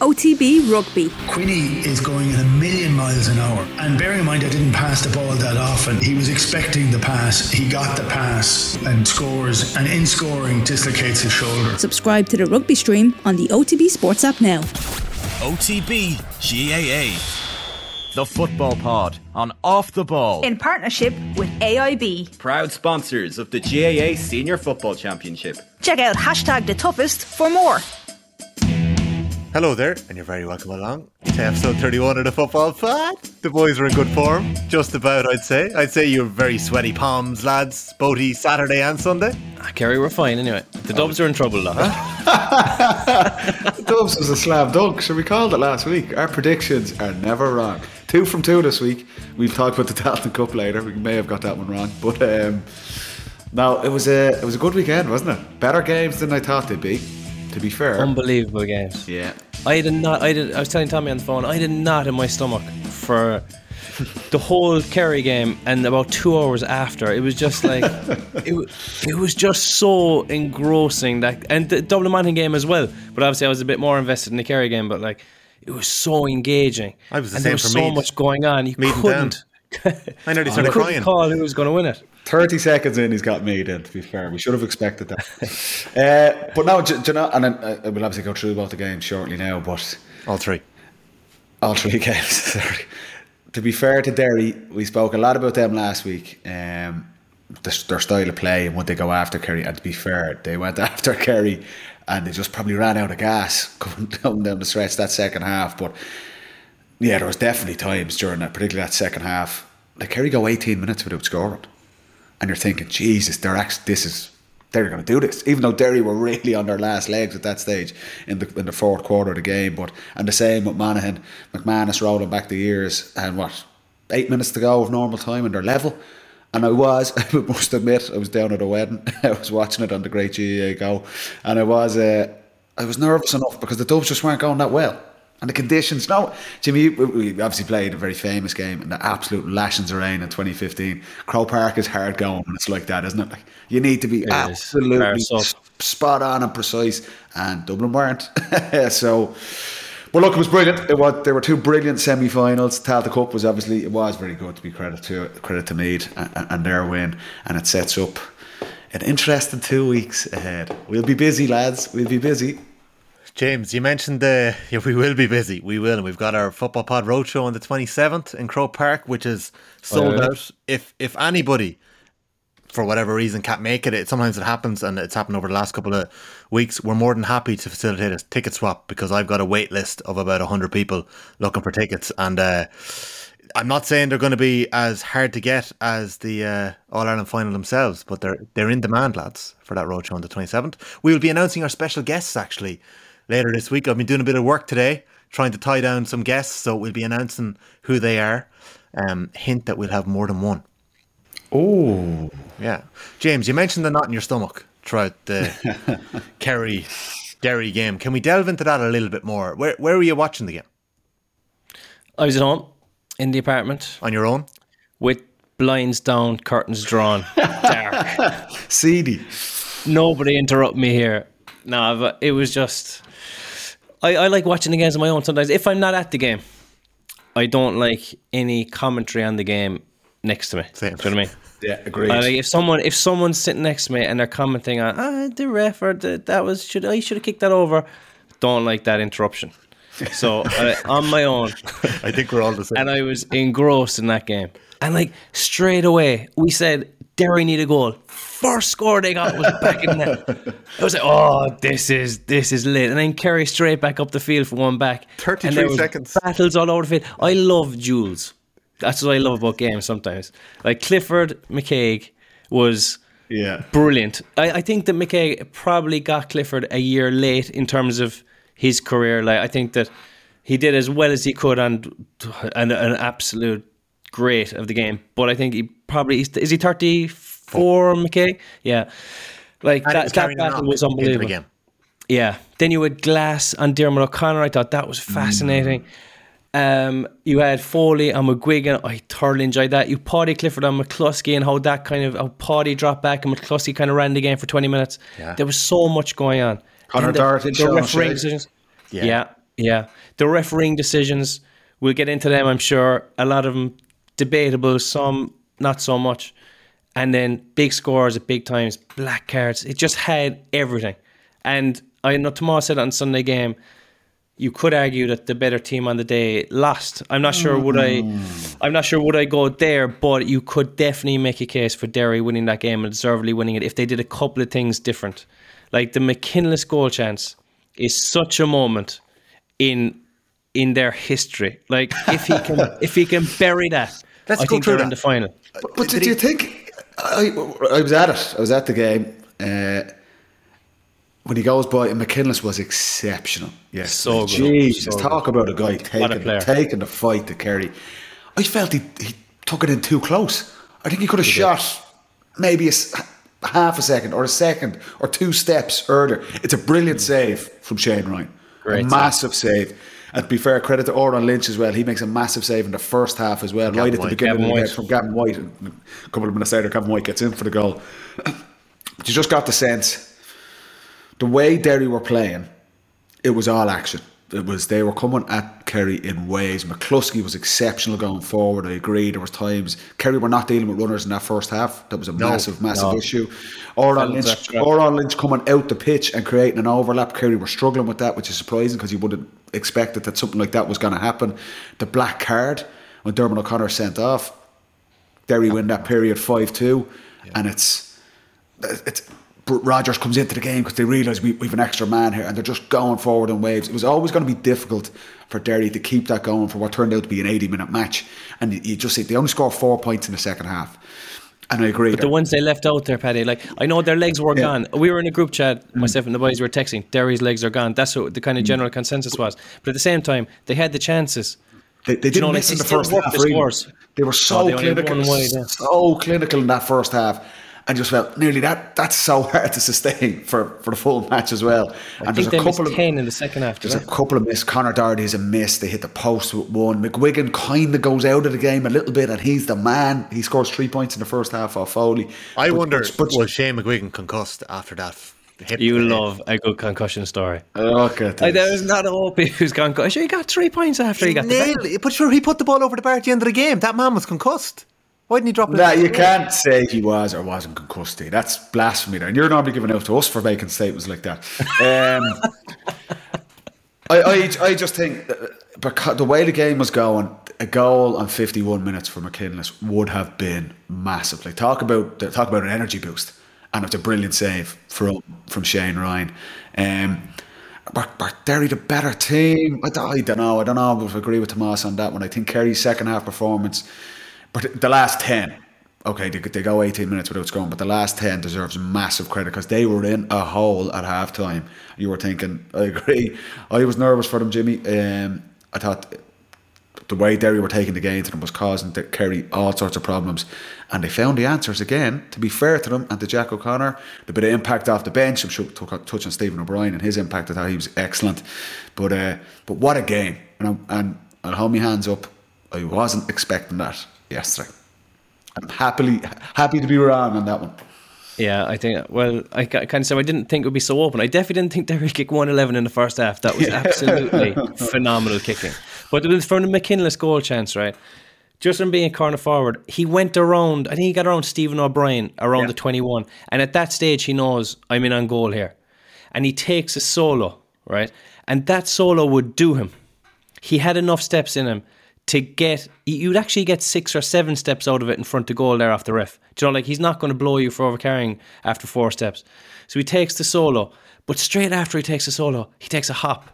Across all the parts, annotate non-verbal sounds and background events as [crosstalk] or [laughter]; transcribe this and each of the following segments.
OTB Rugby. Queenie is going at a million miles an hour. And bearing in mind I didn't pass the ball that often, he was expecting the pass. He got the pass and scores. And in scoring, dislocates his shoulder. Subscribe to the rugby stream on the OTB Sports app now. OTB GAA. The Football Pod on Off the Ball. In partnership with AIB. Proud sponsors of the GAA Senior Football Championship. Check out hashtag the toughest for more. Hello there, and you're very welcome along to episode 31 of the Football Pod. The boys are in good form, just about, I'd say. I'd say you're very sweaty palms, lads, boaty Saturday and Sunday. Ah, Kerry, we're fine anyway. The Dubs are in trouble, though. The [laughs] Dubs was a slab dunk. So we called it last week. Our predictions are never wrong. Two from two this week. We'll talk about the Tailteann Cup later. We may have got that one wrong, but um, no, it was a it was a good weekend, wasn't it? Better games than I thought they'd be. To be fair, Unbelievable games. yeah. I did not. I did. I was telling Tommy on the phone. I did not in my stomach for the whole Kerry game, and about two hours after, it was just like [laughs] it. It was just so engrossing that, and the Dublin Monaghan game as well. But obviously, I was a bit more invested in the Kerry game. But like, it was so engaging. I was the and same there was for so Meath. much going on. You Meath and couldn't. [laughs] I nearly started couldn't crying. call who was going to win it. 30 seconds in, he's got made in, to be fair. We should have expected that. [laughs] uh, but no, do, do you know, and then, uh, we'll obviously go through about the game shortly now, but All three. all three [laughs] games, sorry. To be fair to Derry, we spoke a lot about them last week. Um, the, their style of play and what they go after Kerry. And to be fair, they went [laughs] after Kerry and they just probably ran out of gas coming down, down the stretch that second half. But yeah, there was definitely times during that, particularly that second half. Like Kerry go 18 minutes without scoring. And you're thinking, Jesus, they're actually, this is, they're going to do this. Even though Derry were really on their last legs at that stage in the in the fourth quarter of the game. But and the same with Monaghan, McManus rolling back the years and what eight minutes to go of normal time and they're level. And I was, [laughs] I must admit, I was down at a wedding. [laughs] I was watching it on the Great GAA Go, and I was, uh, I was nervous enough because the Dubs just weren't going that well. And the conditions, no, Jimmy, we- obviously played a very famous game in the absolute lashings of rain in 2015. Croke Park is hard going when it's like that, isn't it? Like you need to be is. absolutely Bars up. s- spot on and precise, and Dublin weren't. [laughs] so, but look, it was brilliant. It was there were two brilliant semi-finals. Tailteann Cup was obviously it was very good to be credit to credit to Meath and, and their win, and it sets up an interesting two weeks ahead. We'll be busy, lads. We'll be busy. James, you mentioned the [laughs] yeah, we will be busy. We will, and we've got our football pod roadshow on the twenty seventh in Croke Park, which is sold yeah. out. If if anybody, for whatever reason, can't make it, it sometimes it happens, and it's happened over the last couple of weeks. We're more than happy to facilitate a ticket swap because I've got a wait list of about hundred people looking for tickets, and uh, I'm not saying they're going to be as hard to get as the uh, All Ireland final themselves, but they're they're in demand, lads, for that roadshow on the 27th. We will be announcing our special guests actually later this week. I've been doing a bit of work today, trying to tie down some guests, so we'll be announcing who they are. Um, hint that we'll have more than one. Oh, Yeah, James, you mentioned the knot in your stomach throughout the [laughs] Kerry Derry game. Can we delve into that a little bit more? Where where were you watching the game? I was at home in the apartment On your own? with blinds down, curtains drawn, [laughs] dark. seedy. Nobody interrupt me here. No, but it was just. I, I like watching the games on my own sometimes. If I'm not at the game, I don't like any commentary on the game next to me. Same. Do you know what I mean? Yeah, agreed. I like if someone if someone's sitting next to me and they're commenting on ah the ref or the, that was should I should have kicked that over, don't like that interruption. So I, on my own, [laughs] I think we're all the same. and I was engrossed in that game. And like straight away, we said Derry need a goal. First score they got was back in net. I was like, oh, this is this is lit. And then Kerry straight back up the field for one back. 33 And there was seconds. Battles all over the field. I love duels. That's what I love about games sometimes. Like Clifford McKaigue was yeah. brilliant. I, I think that McKay probably got Clifford a year late in terms of his career. Like I think that he did as well as he could and and an absolute great of the game. But I think he probably is he thirty four McKay? Yeah. Like And that, that battle was into the unbelievable. game. Yeah. Then you had Glass and Diarmuid O'Connor. I thought that was fascinating. Um, you had Foley and McGuigan. I thoroughly enjoyed that. You Paddy Clifford and McCluskey and how that kind of how Paddy dropped back and McCluskey kind of ran the game for twenty minutes. Yeah. There was so much going on. Connor And the, Doherty, the Sean refereeing decisions. Yeah. Yeah. Yeah, the refereeing decisions. We'll get into them. I'm sure a lot of them debatable, some not so much. And then big scores at big times, black cards. It just had everything. And I know Tomas said on Sunday game, you could argue that the better team on the day lost. I'm not sure would I mm. I'm not sure would I go there, but you could definitely make a case for Derry winning that game and deservedly winning it if they did a couple of things different. Like the McKinless goal chance is such a moment in in their history. Like if he can [laughs] if he can bury that, Let's I go think through they're in the final. But, but did you think? I, I was at it. I was at the game. Uh, when he goes by, and McKinless was exceptional. Yes, So good. Jesus, So talk about a guy What a taking taking the fight to Kerry. I felt he, he took it in too close. I think he could have shot maybe a half a second or a second or two steps earlier. It's a brilliant save from Shane Ryan. Great a save. massive save. And to be fair, credit to Odhrán Lynch as well. He makes a massive save in the first half as well, right at the beginning Gavin of the game from Gavin White. And a couple of minutes later, Gavin White gets in for the goal. But you just got the sense the way Derry were playing, it was all action. It was they were coming at Kerry in waves. McCluskey was exceptional going forward. I agree. There was times Kerry were not dealing with runners in that first half. That was a massive, massive no. issue. Odhrán Fell into that Lynch. Odhrán Lynch coming out the pitch and creating an overlap. Kerry were struggling with that, which is surprising because you wouldn't expected that something like that was going to happen. The black card when Diarmuid O'Connor sent off, Derry win that period five two, and it's it's Rogers comes into the game because they realise we, we've an extra man here, and they're just going forward in waves. It was always going to be difficult for Derry to keep that going for what turned out to be an eighty minute match, and you, you just see they only scored four points in the second half. And I agree. But the ones they left out there, Paddy, like I know their legs were Yeah. gone. We were in a group chat, mm. myself and the boys were texting, Derry's legs are gone. That's what the kind of mm. general consensus was. But at the same time, they had the chances. They, they didn't know, like, miss in the first half. the They were so Oh, clinical, wide, yeah. so clinical in that first half, and just felt nearly that. That's so hard to sustain for, for the full match as well. I and think they there's a missed couple of ten in the second half. there's did a couple of miss. Connor Doherty's a miss. They hit the post with one. McGuigan kind of goes out of the game a little bit, and he's the man. He scores three points in the first half off Foley. I But- wonder, but- but- was Shane McGuigan concussed after that hit? You love a good concussion story. Look at Like, this. there was not a hope who's gone. Sure, he got three points after he, He got the nailed it. But sure, he put the ball over the bar at the end of the game. That man was concussed. Why didn't he drop it? Nah, you can't say he was or wasn't concussed. Dave. That's blasphemy there. And you're normally giving out to us for making statements like that. Um, [laughs] I, I, I just think because the way the game was going, a goal on 51 minutes for McKinless would have been massive. Like talk about talk about an energy boost, and it's a brilliant save from from Shane Ryan. Um, but, but Derry the better team. I don't, I don't know. I don't know if I agree with Tomas on that one. I think Kerry's second half performance, but the last ten, okay, they, they go 18 minutes without scoring, but the last 10 deserves massive credit because they were in a hole at half time. You were thinking, I agree. I was nervous for them, Jimmy. Um, I thought the way Derry were taking the game to them was causing Kerry all sorts of problems. And they found the answers again, to be fair to them and to Jack O'Connor. The bit of impact off the bench, I'm sure took touch on Stephen O'Brien and his impact. I thought he was excellent. But uh, but what a game. And, I'm, and I'll hold my hands up. I wasn't expecting that yesterday. I'm happily happy to be wrong on that one. Yeah, I think. Well, I kind of said I didn't think it would be so open. I definitely didn't think Derry kicked one eleven in the first half. That was [laughs] absolutely phenomenal kicking. But it was from the McKinless goal chance, right? Just from being a corner forward, he went around. I think he got around Stephen O'Brien around the twenty-one, and at that stage, he knows I'm in on goal here, and he takes a solo, right? And that solo would do him. He had enough steps in him to get you'd actually get six or seven steps out of it in front of goal there off the ref. Do you know, like he's not going to blow you for overcarrying after four steps. So he takes the solo, but straight after he takes the solo, he takes a hop.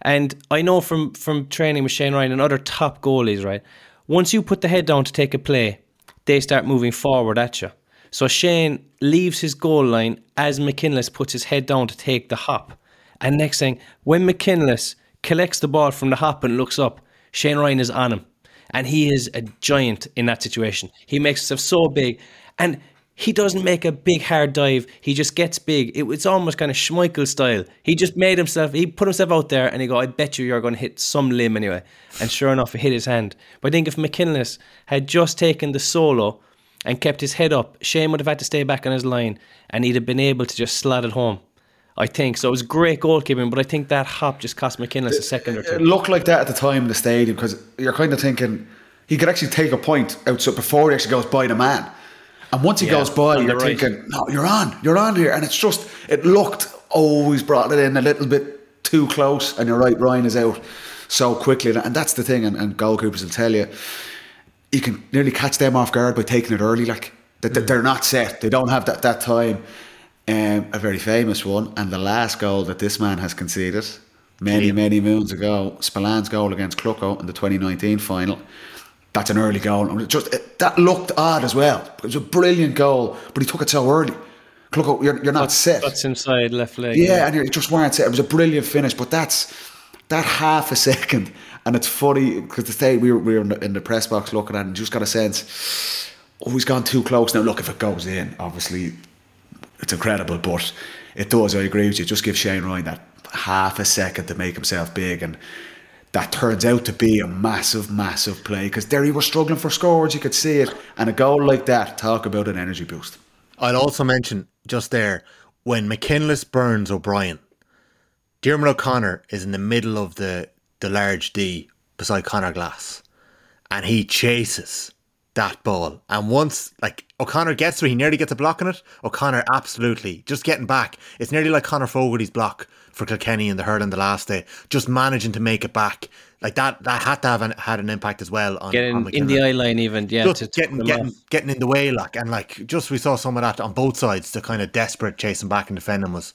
And I know from from training with Shane Ryan and other top goalies, right? Once you put the head down to take a play, they start moving forward at you. So Shane leaves his goal line as McKinless puts his head down to take the hop. And next thing, when McKinless collects the ball from the hop and looks up, Shane Ryan is on him. And he is a giant in that situation. He makes himself so big. And he doesn't make a big hard dive. He just gets big. It, it's almost kind of Schmeichel style. He just made himself, he put himself out there and he go, I bet you you're going to hit some limb anyway. And sure enough, it hit his hand. But I think if McKinless had just taken the solo and kept his head up, Shane would have had to stay back on his line and he'd have been able to just slot it home. I think so. It was great goalkeeping, but I think that hop just cost McKinless a second or two. It looked like that at the time in the stadium because you're kind of thinking he could actually take a point out so before he actually goes by the man. And once he Yeah, goes by, you're right. thinking, no, you're on, you're on here. And it's just, it looked, he's brought it in a little bit too close. And you're right, Ryan is out so quickly. And that's the thing, and, and goalkeepers will tell you, you can nearly catch them off guard by taking it early. Like that, that mm. they're not set. They don't have that that time. Um, a very famous one, and the last goal that this man has conceded many many moons ago, Spillane's goal against Clucko in the 2019 final. That's an early goal. Just it, that looked odd as well. It was a brilliant goal, but he took it so early. Clucko, you're, you're not set. That's inside left leg. Yeah, and you just weren't set. It was a brilliant finish, but that's that half a [laughs] second, and it's funny because the day we were, we were in, the, in the press box looking at it, and just got a sense, oh, he's gone too close. Now, look, if it goes in, obviously, it's incredible, but it does. I agree with you. Just give Shane Ryan that half a second to make himself big, and that turns out to be a massive, massive play because Derry were struggling for scores. You could see it, and a goal like that, talk about an energy boost. I'll also mention just there when McKinless burns O'Brien, Diarmuid O'Connor is in the middle of the, the large D beside Connor Glass, and he chases that ball. And once like O'Connor gets through, he nearly gets a block on it. O'Connor absolutely just getting back. It's nearly like Connor Fogarty's block for Kilkenny in the hurling the last day, just managing to make it back. Like that, that had to have an, had an impact as well on, Getting on in the eye line, even yeah, just to, to getting getting off. getting in the way, like and like just we saw some of that on both sides. The kind of desperate chasing back and defending was.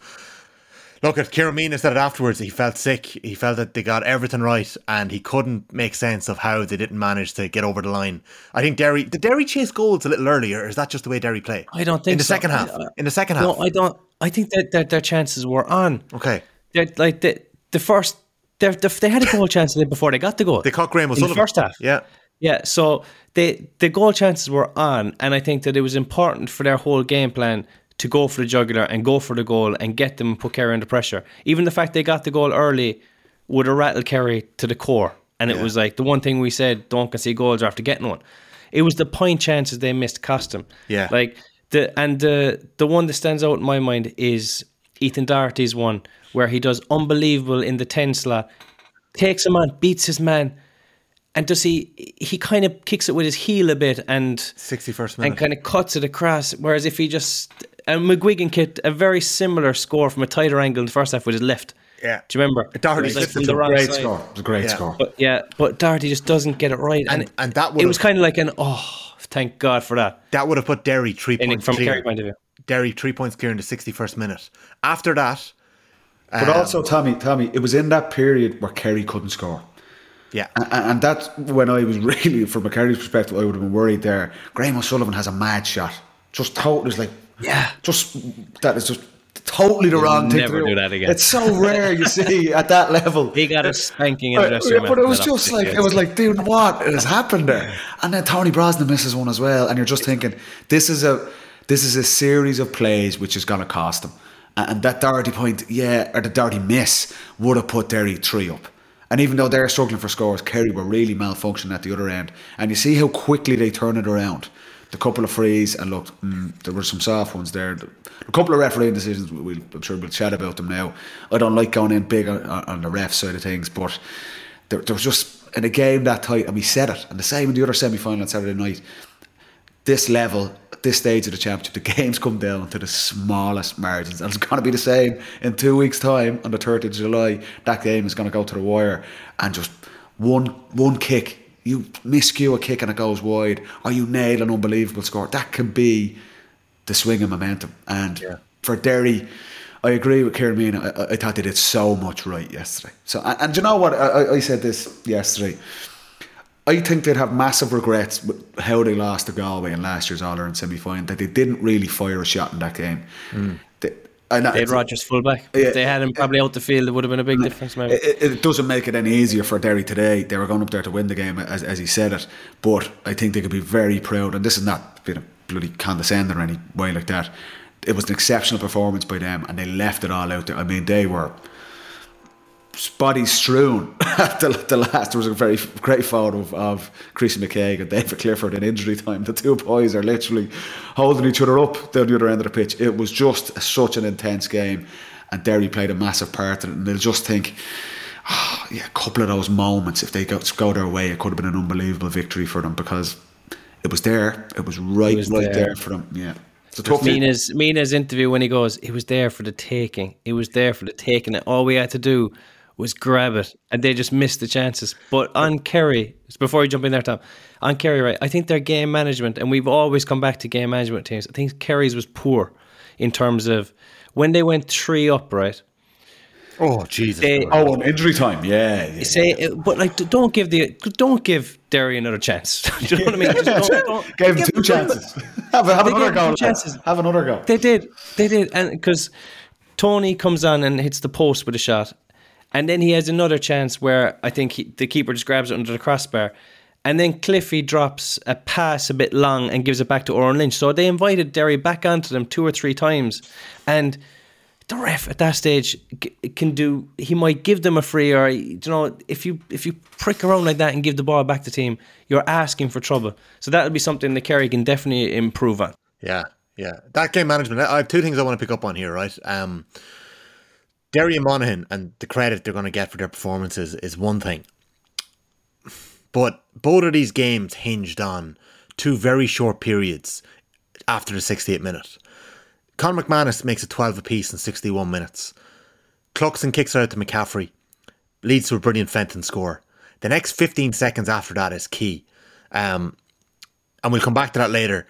Look at Kieran Meenagh said it afterwards. He felt sick. He felt that they got everything right, and he couldn't make sense of how they didn't manage to get over the line. I think Derry did Derry chase goals a little earlier. Or is that just the way Derry play? I don't think in the so. second half. I- uh, in the second half. No, I don't. I think that, that their chances were on. okay. They're like the the first. They they had a goal chance before they got the goal. They caught Graham in the first half. Yeah. Yeah, so they the goal chances were on, and I think that it was important for their whole game plan to go for the jugular and go for the goal and get them and put Kerry under pressure. Even the fact they got the goal early would have rattled Kerry to the core, and it was like the one thing we said: don't concede goals after getting one. It was the point chances they missed cost them. Yeah. like the and the the one that stands out in my mind is Ethan Doherty's one where he does unbelievable in the ten slot, takes him on, beats his man and does he he kind of kicks it with his heel a bit and 61st minute and kind of cuts it across whereas if he just and McGuigan kicked a very similar score from a tighter angle in the first half with his left Yeah. do you remember Doherty It was slipped from the to wrong Great side. score. It was a great Yeah. score. but yeah but Doherty just doesn't get it right and, And- and that it would've- was kind of like an oh thank God for that that would have put Derry three in, points from clear. Kerry point of view Derry three points clear in the sixty first minute. After that, But um, also, Tommy, Tommy, it was in that period where Kerry couldn't score. yeah, And, and that's when I was [laughs] really, from a Kerry's perspective, I would have been worried there. Graham O'Sullivan has a mad shot. Just totally, it's like, Yeah. just that is just totally the wrong thing never to do do. that again. It's so rare you see [laughs] at that level. he got a spanking in the dressing room but it was just like it was like, dude, what has happened there? And then Tony Brosnan misses one as well, and you're just thinking, this is a this is a series of plays which is going to cost them. And and that Doherty point, yeah, or the Doherty miss would have put Derry three up. And even though they're struggling for scores, Kerry were really malfunctioning at the other end. And you see how quickly they turn it around. The couple of frees, and look, mm, there were some soft ones there. A couple of refereeing decisions, we'll, I'm sure we'll chat about them now. I don't like going in big on, on the ref side of things, but there, there was just in a game that tight, and we said it, and the same in the other semi final on Saturday night. This level, this stage of the championship, the games come down to the smallest margins, and it's going to be the same in two weeks' time on the 30th of July. That game is going to go to the wire, and just one one kick, you miscue a kick and it goes wide, or you nail an unbelievable score. That can be the swing of momentum. And for Derry, I agree with Kieran Meenagh. I, I- thought they did so much right yesterday. So, and, and you know what? I, I- said this yesterday. I think they'd have massive regrets with how they lost to Galway in last year's All Ireland semi final, that they didn't really fire a shot in that game. They, and they had Rogers fullback Yeah. if they had him probably out the field it would have been a big difference maybe it, it doesn't make it any easier for Derry today. They were going up there to win the game, as, as he said it. But I think they could be very proud. And this is not being a bloody condescending or any way like that. It was an exceptional performance by them, and they left it all out there. I mean, they were bodies strewn at the, the last. There was a very great photo of, of Chrissy McKaigue and David Clifford in injury time. The two boys are literally holding each other up down the other end of the pitch. It was just such an intense game. and Derry played a massive part in it, and they'll just think. Oh, yeah, a couple of those moments, if they go, go their way, it could have been an unbelievable victory for them because it was there. It was right, It was right there. there. for them. Yeah, it's tough Meenagh's Meenagh's interview when he goes, he was there for the taking. He was there for the taking. All we had to do was grab it, and they just missed the chances. But on Kerry, before you jump in there, Tom, on Kerry, right? I think their game management, and we've always come back to game management teams. I think Kerry's was poor in terms of when they went three up, right? Oh Jesus! They- Oh, on injury time, yeah. yeah. Say, uh, but like, don't give the don't give Derry another chance. [laughs] Do you know what I mean? Just don't, [laughs] don't, Gave him give two them- chances. [laughs] have, have They another go. chances. Have another go. They did. They did. And because Tony comes on and hits the post with a shot. And then he has another chance where I think he, the keeper just grabs it under the crossbar. And then Cliffy drops a pass a bit long and gives it back to Odhrán Lynch. So they invited Derry back onto them two or three times. And the ref at that stage can do. He might give them a free, or you know, if you if you prick around like that and give the ball back to team, you're asking for trouble. So that would be something that Kerry can definitely improve on. Yeah, yeah. That game management. I have two things I want to pick up on here, right? Um, Derry and Monaghan and the credit they're going to get for their performances is one thing, but both of these games hinged on two very short periods after the 68th minute. Conor McManus makes it 12 apiece in 61 minutes. Cluxton kicks it out to McCaffrey, leads to a brilliant Fenton score. The next 15 seconds after that is key. Um, and we'll come back to that later.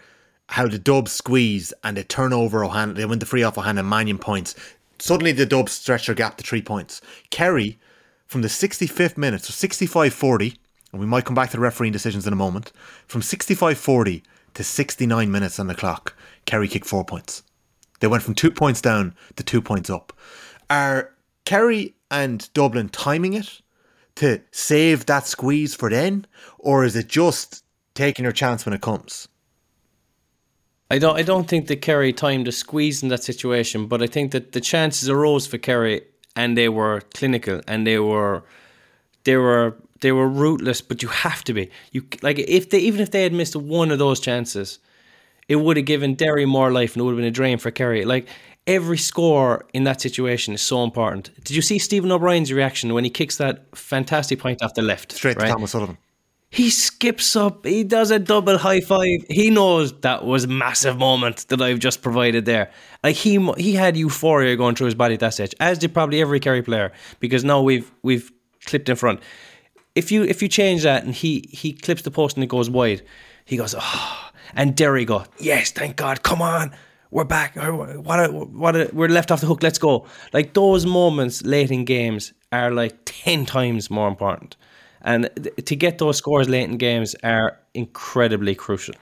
How the Dubs squeeze and they turn over O'Hanlon, they win the free off O'Hanlon, Mannion points. Suddenly the Dubs stretch their gap to three points. Kerry, from the 65th minute, so 65 40, and we might come back to the refereeing decisions in a moment, from 65 40 to 69 minutes on the clock, Kerry kicked four points. They went from two points down to two points up. Are Kerry and Dublin timing it to save that squeeze for then, or is it just taking your chance when it comes? I don't. I don't think that Kerry timed a squeeze in that situation, but I think that the chances arose for Kerry, and they were clinical, and they were, they were, they were ruthless. But you have to be. You like if they even if they had missed one of those chances, it would have given Derry more life, and it would have been a drain for Kerry. Like every score in that situation is so important. Did you see Stephen O'Brien's reaction when he kicks that fantastic point off the left? Straight to? Thomas Sullivan. He skips up. He does a double high five. He knows that was a massive moment that I've just provided there. Like he he had euphoria going through his body at that stage, as did probably every Kerry player, because now we've we've clipped in front. If you if you change that and he he clips the post and it goes wide, he goes oh, and Derry go yes, thank God, come on, we're back. What a, what a, we're left off the hook. Let's go. Like those moments late in games are like ten times more important. And th- to get those scores late in games are incredibly crucial.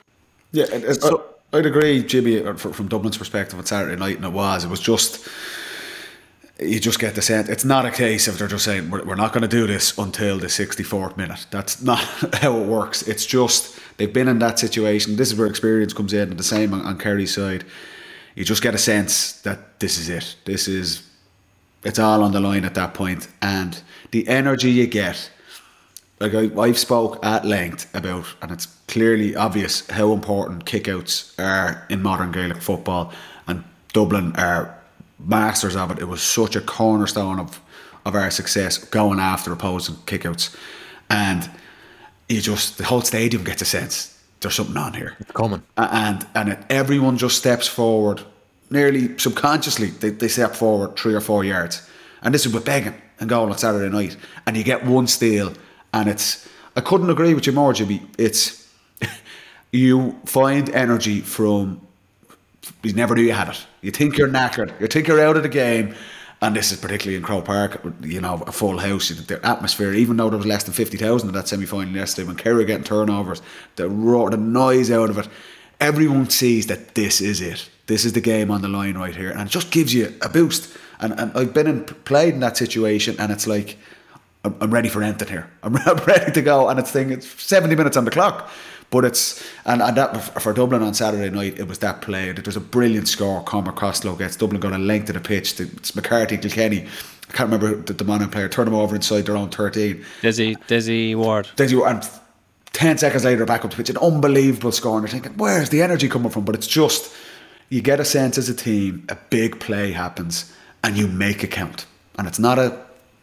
Yeah, it- it- I- I'd agree, Jimmy, uh, from Dublin's perspective on Saturday night, and it was. It was just, you just get the sense. It's not a case of they're just saying, we're, we're not going to do this until the 64th minute. That's not [laughs] how it works. It's just, they've been in that situation. This is where experience comes in, and the same on, on Kerry's side. You just get a sense that this is it. This is, it's all on the line at that point. And the energy you get like I, I've spoke at length about, and it's clearly obvious how important kickouts are in modern Gaelic football, and Dublin are masters of it. It was such a cornerstone of of our success going after opposing kickouts, and you just the whole stadium gets a sense there's something on here. It's coming. And and it, everyone just steps forward, nearly subconsciously. They, they step forward three or four yards, and this is with Beggan and going on Saturday night, and you get one steal, and it's. I couldn't agree with you more, Jimmy. It's [laughs] you find energy from. You never knew you had it. You think you're knackered. You think you're out of the game. And this is particularly in Croke Park, you know, a full house. The atmosphere, even though there was less than 50,000 in that semi final yesterday, when Kerry getting turnovers, the roar, the noise out of it, everyone sees that this is it. This is the game on the line right here. And it just gives you a boost. And, and I've been in, played in that situation, and it's like, I'm, I'm ready for anything here. I'm, [laughs] I'm ready to go. And it's thing, it's 70 minutes on the clock. But it's and, and that for Dublin on Saturday night, it was that play. It was a brilliant score. Cormac Costello gets Dublin got a length of the pitch. It's McCarthy, Kilkenny. I can't remember the, the Monaghan player. Turn them over inside their own thirteen. Desi Desi Ward. Then you and ten seconds later, back up the pitch. An unbelievable score. And you're thinking, where's the energy coming from? But it's just you get a sense as a team, a big play happens, and you make it count. And it's not a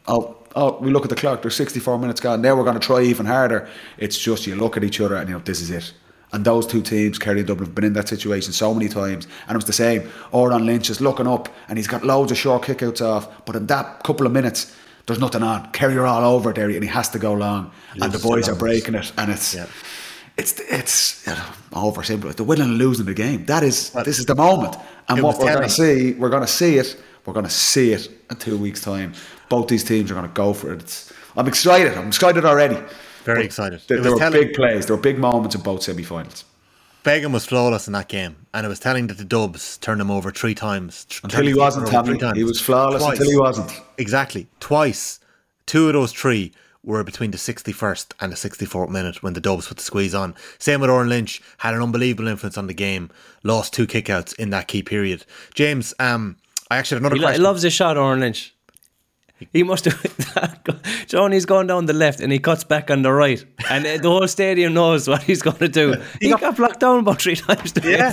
oh oh we look at the clock. There's 64 minutes gone. Now we're going to try even harder. It's just you look at each other and you know this is it. And those two teams, Kerry and Dublin, have been in that situation so many times. And it was the same. Odhrán Lynch is looking up and he's got loads of short kickouts off. But in that couple of minutes, there's nothing on. Kerry are all over there and he has to go long. and the boys are breaking it. And it's Yeah. it's it's you know, oversimple. The winning and losing the game. That is this is the moment. And what we're going to see, we're going to see it. We're going to see it in two weeks' time. Both these teams are going to go for it. It's, I'm excited. I'm excited already. Very But excited. There, It there were telling- big plays. There were big moments in both semi-finals. Beggan was flawless in that game, and it was telling that the Dubs turned him over three times. Until he wasn't, three times. He was flawless Twice. until he wasn't. Exactly, twice. Two of those three were between the 61st and the 64th minute when the Dubs put the squeeze on. Same with Odhrán Lynch, had an unbelievable influence on the game, lost two kickouts in that key period. James, um, I actually have another He, lo- question. loves his shot, Odhrán Lynch. He must have. [laughs] Johnny's going down the left and he cuts back on the right, and uh, the whole stadium knows what he's going to do. He got blocked down about three [laughs] times. To yeah.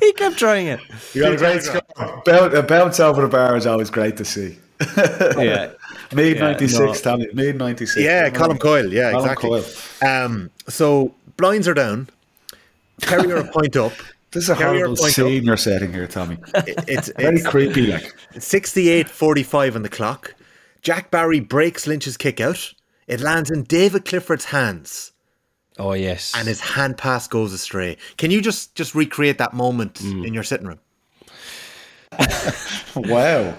he kept trying it. You got a great score. Bounce, a bounce over the bar is always great to see. Yeah, [laughs] Mid Yeah, 96, no. Tommy. Mid 96. yeah, Colm Coyle. Yeah, Colm exactly. Coyle. Um, so blinds are down. Kerry are a point up. This is a Kerry horrible point up. scene you're setting here, Tommy. [laughs] It- It's, Very it's creepy, like. 68.45 on the clock. Jack Barry breaks Lynch's kick out. It lands in David Clifford's hands, Oh yes, and his hand pass goes astray. Can you just just recreate that moment Mm. in your sitting room? [laughs] Wow.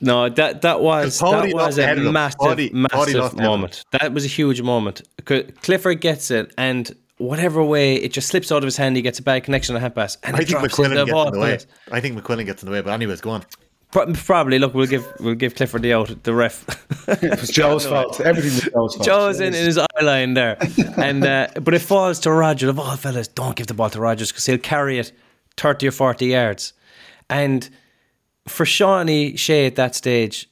No, that that was that was lost the head of a massive, Paddy- Paddy massive the head of moment. That was a huge moment. Clifford gets it, and whatever way it just slips out of his hand, he gets a bad connection on the hand pass, and I think drops McQuillan into gets in the way. I think McQuillan gets in the way. But anyways, go on. Pro- Probably. Look, we'll give we'll give Clifford the out. The ref. [laughs] It was Joe's [laughs] fault. Everything was Joe's fault. Joe's in, in his eye line there, [laughs] and uh, but it falls to Roger. Of all fellas, don't give the ball to Rogers because he'll carry it thirty or forty yards. And for Shawnee Shea at that stage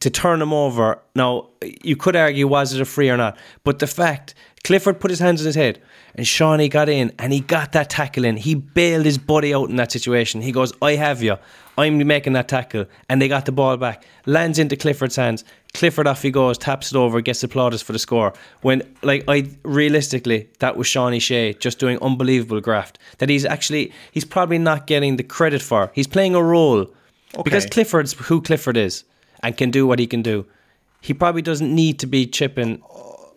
to turn him over, now you could argue was it a free or not, but the fact Clifford put his hands on his head and Shawnee got in and he got that tackle in. He bailed his buddy out in that situation. He goes, "I have you. I'm making that tackle," and they got the ball back. Lands into Clifford's hands. Clifford off he goes, taps it over, gets applauded for the score. When like I realistically, that was Shawnee Shea just doing unbelievable graft. That he's actually he's probably not getting the credit for. He's playing a role because Clifford's who Clifford is and can do what he can do. He probably doesn't need to be chipping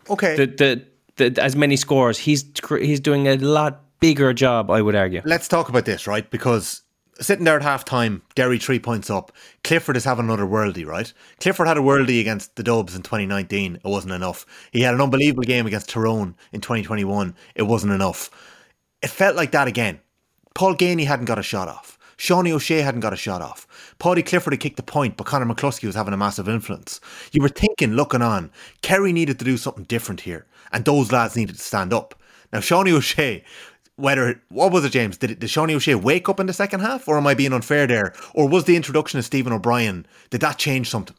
Okay. the, the, the as many scores. He's he's doing a lot bigger job, I would argue. Let's talk about this, right? Because sitting there at half time, Derry three points up. Clifford is having another worldie, right? Clifford had a worldie against the Dubs in 2019. It wasn't enough. He had an unbelievable game against Tyrone in 2021. It wasn't enough. It felt like that again. Paul Geaney hadn't got a shot off. Shawnee O'Shea hadn't got a shot off. Paddy Clifford had kicked the point, but Conor McCluskey was having a massive influence. You were thinking, looking on, Kerry needed to do something different here, and those lads needed to stand up. Now, Shawnee O'Shea, whether what was it, James? Did, did Shawnee O'Shea wake up in the second half, or am I being unfair there? Or was the introduction of Stephen O'Brien did that change something?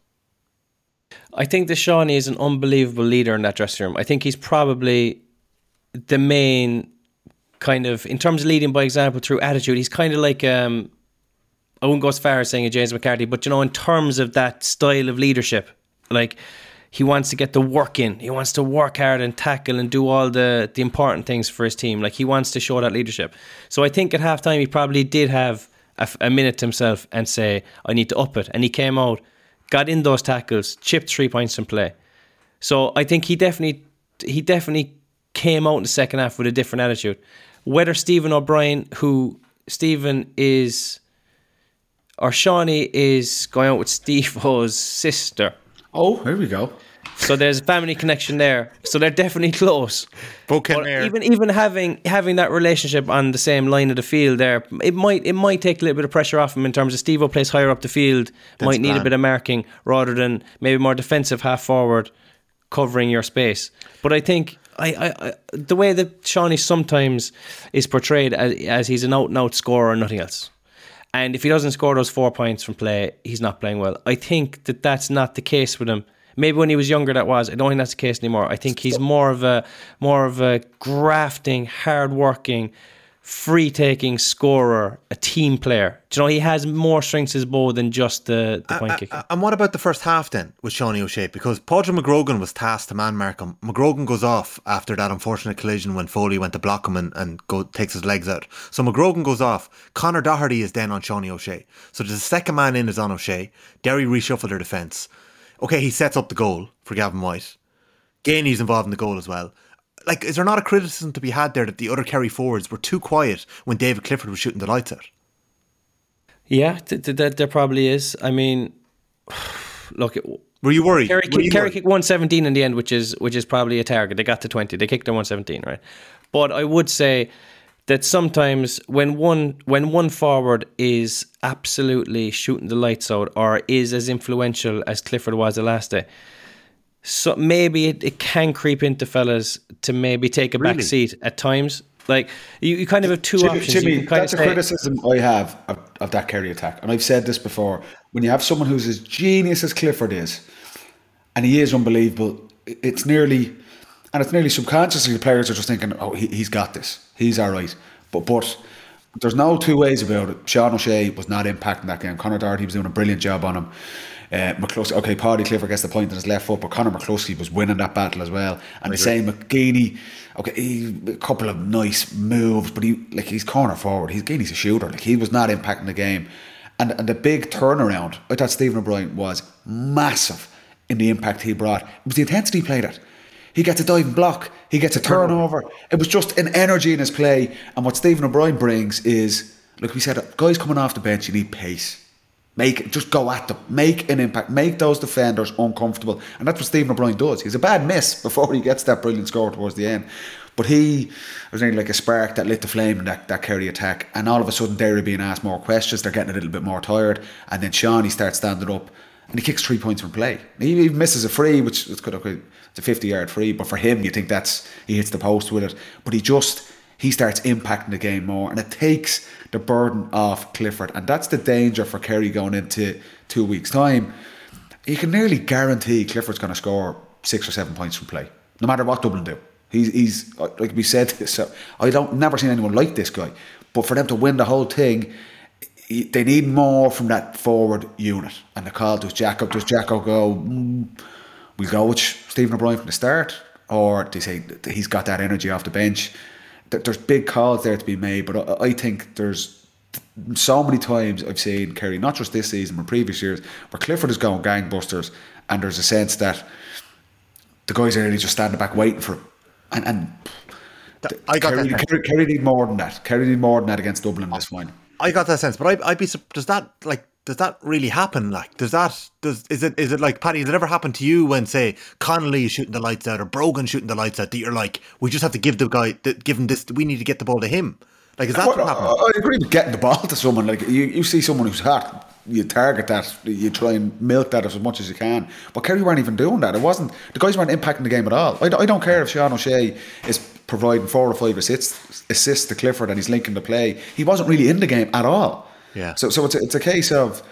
I think that Shawnee is an unbelievable leader in that dressing room. I think he's probably the main kind of in terms of leading by example through attitude. He's kind of like um, I wouldn't go as far as saying a James McCarthy, but you know, in terms of that style of leadership, like he wants to get the work in. He wants to work hard and tackle and do all the the important things for his team. Like he wants to show that leadership. So I think at halftime he probably did have a minute to himself and say, "I need to up it." And he came out, got in those tackles, chipped three points in play. So I think he definitely he definitely came out in the second half with a different attitude. Whether Stephen O'Brien, who Stephen is, or Shawnee is going out with Steve O's sister. Oh, here we go. So there's a family connection there. So they're definitely close. Both But even even having having that relationship on the same line of the field there, it might it might take a little bit of pressure off him in terms of Steve O plays higher up the field, might need a bit of marking rather than maybe more defensive half forward covering your space. But I think I, I, I the way that Shawnee sometimes is portrayed as, as he's an out and out scorer and nothing else. And if he doesn't score those four points from play, he's not playing well. I think that that's not the case with him. Maybe when he was younger, that was. I don't think that's the case anymore. I think he's more of a more of a grafting, hard-working, free taking scorer, a team player. Do you know he has more strengths as bow than just the, the uh, point uh, kicking? Uh, and what about the first half then with Shawnee O'Shea? Because Padraig McGrogan was tasked to man mark him. McGrogan goes off after that unfortunate collision when Foley went to block him and, and go takes his legs out. So McGrogan goes off. Connor Doherty is then on Shawnee O'Shea. So the second man in is on O'Shea. Derry reshuffled their defence. Okay, he sets up the goal for Gavin White. Geaney's involved in the goal as well like, is there not a criticism to be had there that the other Kerry forwards were too quiet when David Clifford was shooting the lights out? Yeah, th- th- th- there probably is. I mean, [sighs] look, it, were you worried? Kerry, were you Kerry worried? kicked 117 in the end, which is which is probably a target. They got to 20. They kicked their 117, right? But I would say that sometimes when one when one forward is absolutely shooting the lights out or is as influential as Clifford was the last day, so maybe it, it can creep into fellas to maybe take a Really? back seat at times. Like you, you kind of have two Jimmy, options. Jimmy you can kind that's of a say, criticism I have of, of that Kerry attack. And I've said this before. When you have someone who's as genius as Clifford is, and he is unbelievable, it's nearly, and it's nearly subconsciously the players are just thinking, oh, he, he's got this. He's all right. But, but there's no two ways about it. Sean O'Shea was not impacting that game. Conor Doherty was doing a brilliant job on him. Uh, McCluskey, okay, Paddy Clifford gets the point in his left foot, but Conor McCluskey was winning that battle as well. And the same McGeaney, okay, he, a couple of nice moves, but he like he's corner forward. He's Geaney's a shooter. Like he was not impacting the game. And and the big turnaround, I thought Stephen O'Brien was massive in the impact he brought. It was the intensity he played at. He gets a diving block. He gets a turnover. It was just an energy in his play. And what Stephen O'Brien brings is, like we said, guys coming off the bench, you need pace. Make just go at them. Make an impact. Make those defenders uncomfortable. And that's what Stephen O'Brien does. He's a bad miss before he gets that brilliant score towards the end. But he was nearly like a spark that lit the flame in that, that Kerry attack. And all of a sudden, they're being asked more questions. They're getting a little bit more tired. And then Sean, he starts standing up and he kicks three points from play. He, misses a free, which is. Okay, it's a 50 yard free. But for him, you think that's he hits the post with it. But he just he starts impacting the game more, and it takes the burden off Clifford, and that's the danger for Kerry going into two weeks' time. You can nearly guarantee Clifford's going to score six or seven points from play, no matter what Dublin do. He's, he's like we said. [laughs] So I don't never seen anyone like this guy, but for them to win the whole thing, they need more from that forward unit. And the call does Jacko does Jacko go? Mm, we'll go with Stephen O'Brien from the start, or they say he's got that energy off the bench. There- There's big calls there to be made, but I I think there's so many times I've seen Kerry, not just this season, but previous years, where Clifford is going gangbusters, and there's a sense that the guys are really just standing back waiting for him. And, and I got Kerry, that. Kerry, Kerry need more than that. Kerry need more than that against Dublin in this final. I got that sense, but I, I'd be. Does that like? Does that really happen? Like, does that? Does is it? Is it like Paddy? Did it ever happen to you when, say, Connolly is shooting the lights out or Brogan shooting the lights out? That you're like, we just have to give the guy, give him this. We need to get the ball to him. Like, is that Well, what happened? I agree with getting the ball to someone. Like you, you see someone who's hot, you target that, you try and milk that as much as you can. But Kerry weren't even doing that. It wasn't the guys weren't impacting the game at all. I, I don't care if Sean O'Shea is providing four or five assists, assists to Clifford and he's linking the play. He wasn't really in the game at all. Yeah. So, so it's a, it's a case of.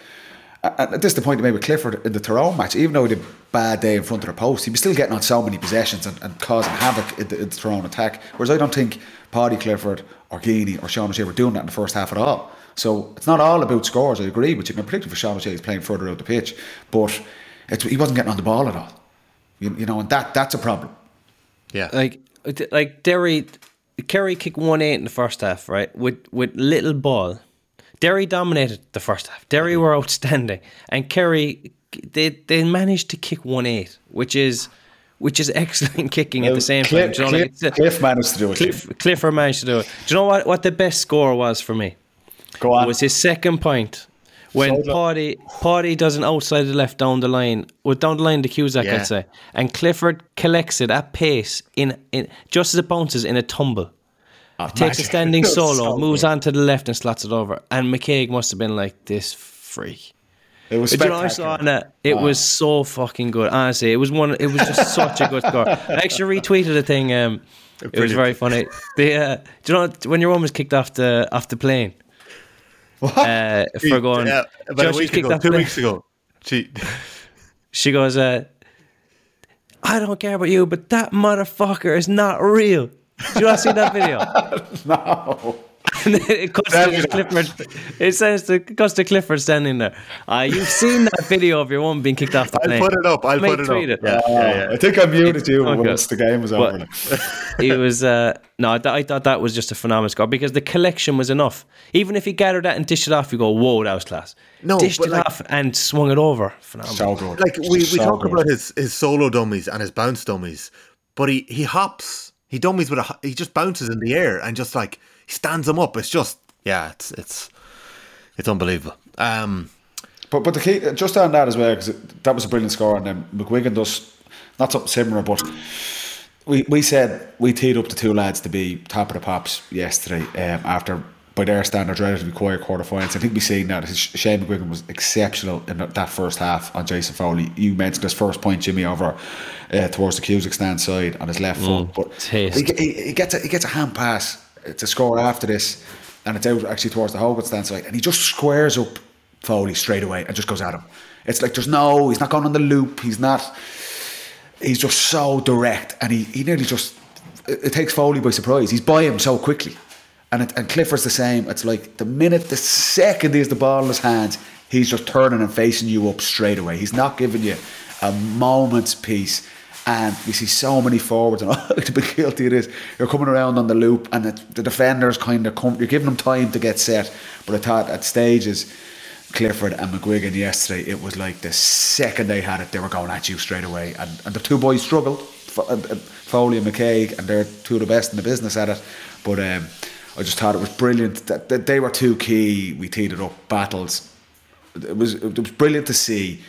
And this is the point I made with Clifford in the Tyrone match. Even though he had a bad day in front of the post, he was still getting on so many possessions and, and causing havoc in the, in the Tyrone attack. Whereas I don't think Paddy Clifford or Geaney or Sean O'Shea were doing that in the first half at all. So it's not all about scores. I agree with you. And particularly for Sean O'Shea, he's playing further out the pitch, but it's, he wasn't getting on the ball at all. You, you know, and that that's a problem. yeah. like like Derry Kerry kicked one eight in the first half, right? With with little ball. Derry dominated the first half. Derry were outstanding. And Kerry they they managed to kick one eight, which is which is [laughs] excellent kicking at the same time. Cliff, Do you know, Cliff, Cliff managed to do it. Cliff, Clifford managed to do it. Do you know what, what the best score was for me? Go on. It was his second point. When So- Party Paddy does an outside the left down the line, or down the line the Cusack, Yeah. I'd say, and Clifford collects it at pace in, in just as it bounces in a tumble. Takes a standing [laughs] It solo, so moves good. on to the left and slots it over. And McKaigue must have been like this freak. It was But you know, I saw spectacular. on it. It was so fucking good. Honestly, it was one. It was just such a good score. I actually retweeted a thing. Um, it was very funny. The uh, do you know when your woman was kicked off the off the plane? Uh, for going, yeah, about know a week ago, two the- weeks ago. She, [laughs] She goes, uh, I don't care about you, but that motherfucker is not real. Did you not see that video? [laughs] no. it cuts to. Clifford. It says to, it cuts to Clifford standing there. Uh, you've seen that video of your woman being kicked off the I'll put it up. I'll Mate, put it tweet up. it. Yeah, yeah, yeah. I think I muted you Okay. once the game was over. But he was uh, no, I, th- I thought that was just a phenomenal score because the collection was enough. Even if he gathered that and dished it off, you go, "Whoa, that was class." No, dished it like- off and swung it over. Phenomenal. so good. Like we, we So talk good. about his, his solo dummies and his bounce dummies, but he, he hops, he dummies with a he just bounces in the air and just like he stands them up. It's just yeah, it's it's it's unbelievable. Um, But but the key just on that as well because that was a brilliant score and then McGuigan does not something similar but we we said we teed up the two lads to be top of the pops yesterday um, after by their standards relatively quiet quarter finals. I think we've seen that Shane McGuigan was exceptional in that first half on Jason Foley. You mentioned his first point, Jimmy, over uh, towards the Cusack stand side on his left foot, but he, he, he gets a, he gets a hand pass to score after this, and it's out actually towards the Hogan stand side, and he just squares up Foley straight away and just goes at him. It's like there's no, he's not going on the loop, he's not, he's just so direct, and he, he nearly just, it, it takes Foley by surprise. He's by him so quickly. And, it, and Clifford's the same. It's like the minute, the second he has the ball in his hands, he's just turning and facing you up straight away. He's not giving you a moment's peace. And we see so many forwards, and [laughs] oh, to be guilty of this, you're coming around on the loop, and the, the defenders kind of come, you're giving them time to get set. But I thought at stages, Clifford and McGuigan yesterday, it was like the second they had it, they were going at you straight away. And, and the two boys struggled, uh, uh, Foley and McKaigue, and they're two of the best in the business at it. But um, I just thought it was brilliant that, that they were two key. We teed it up battles. It was it was brilliant to see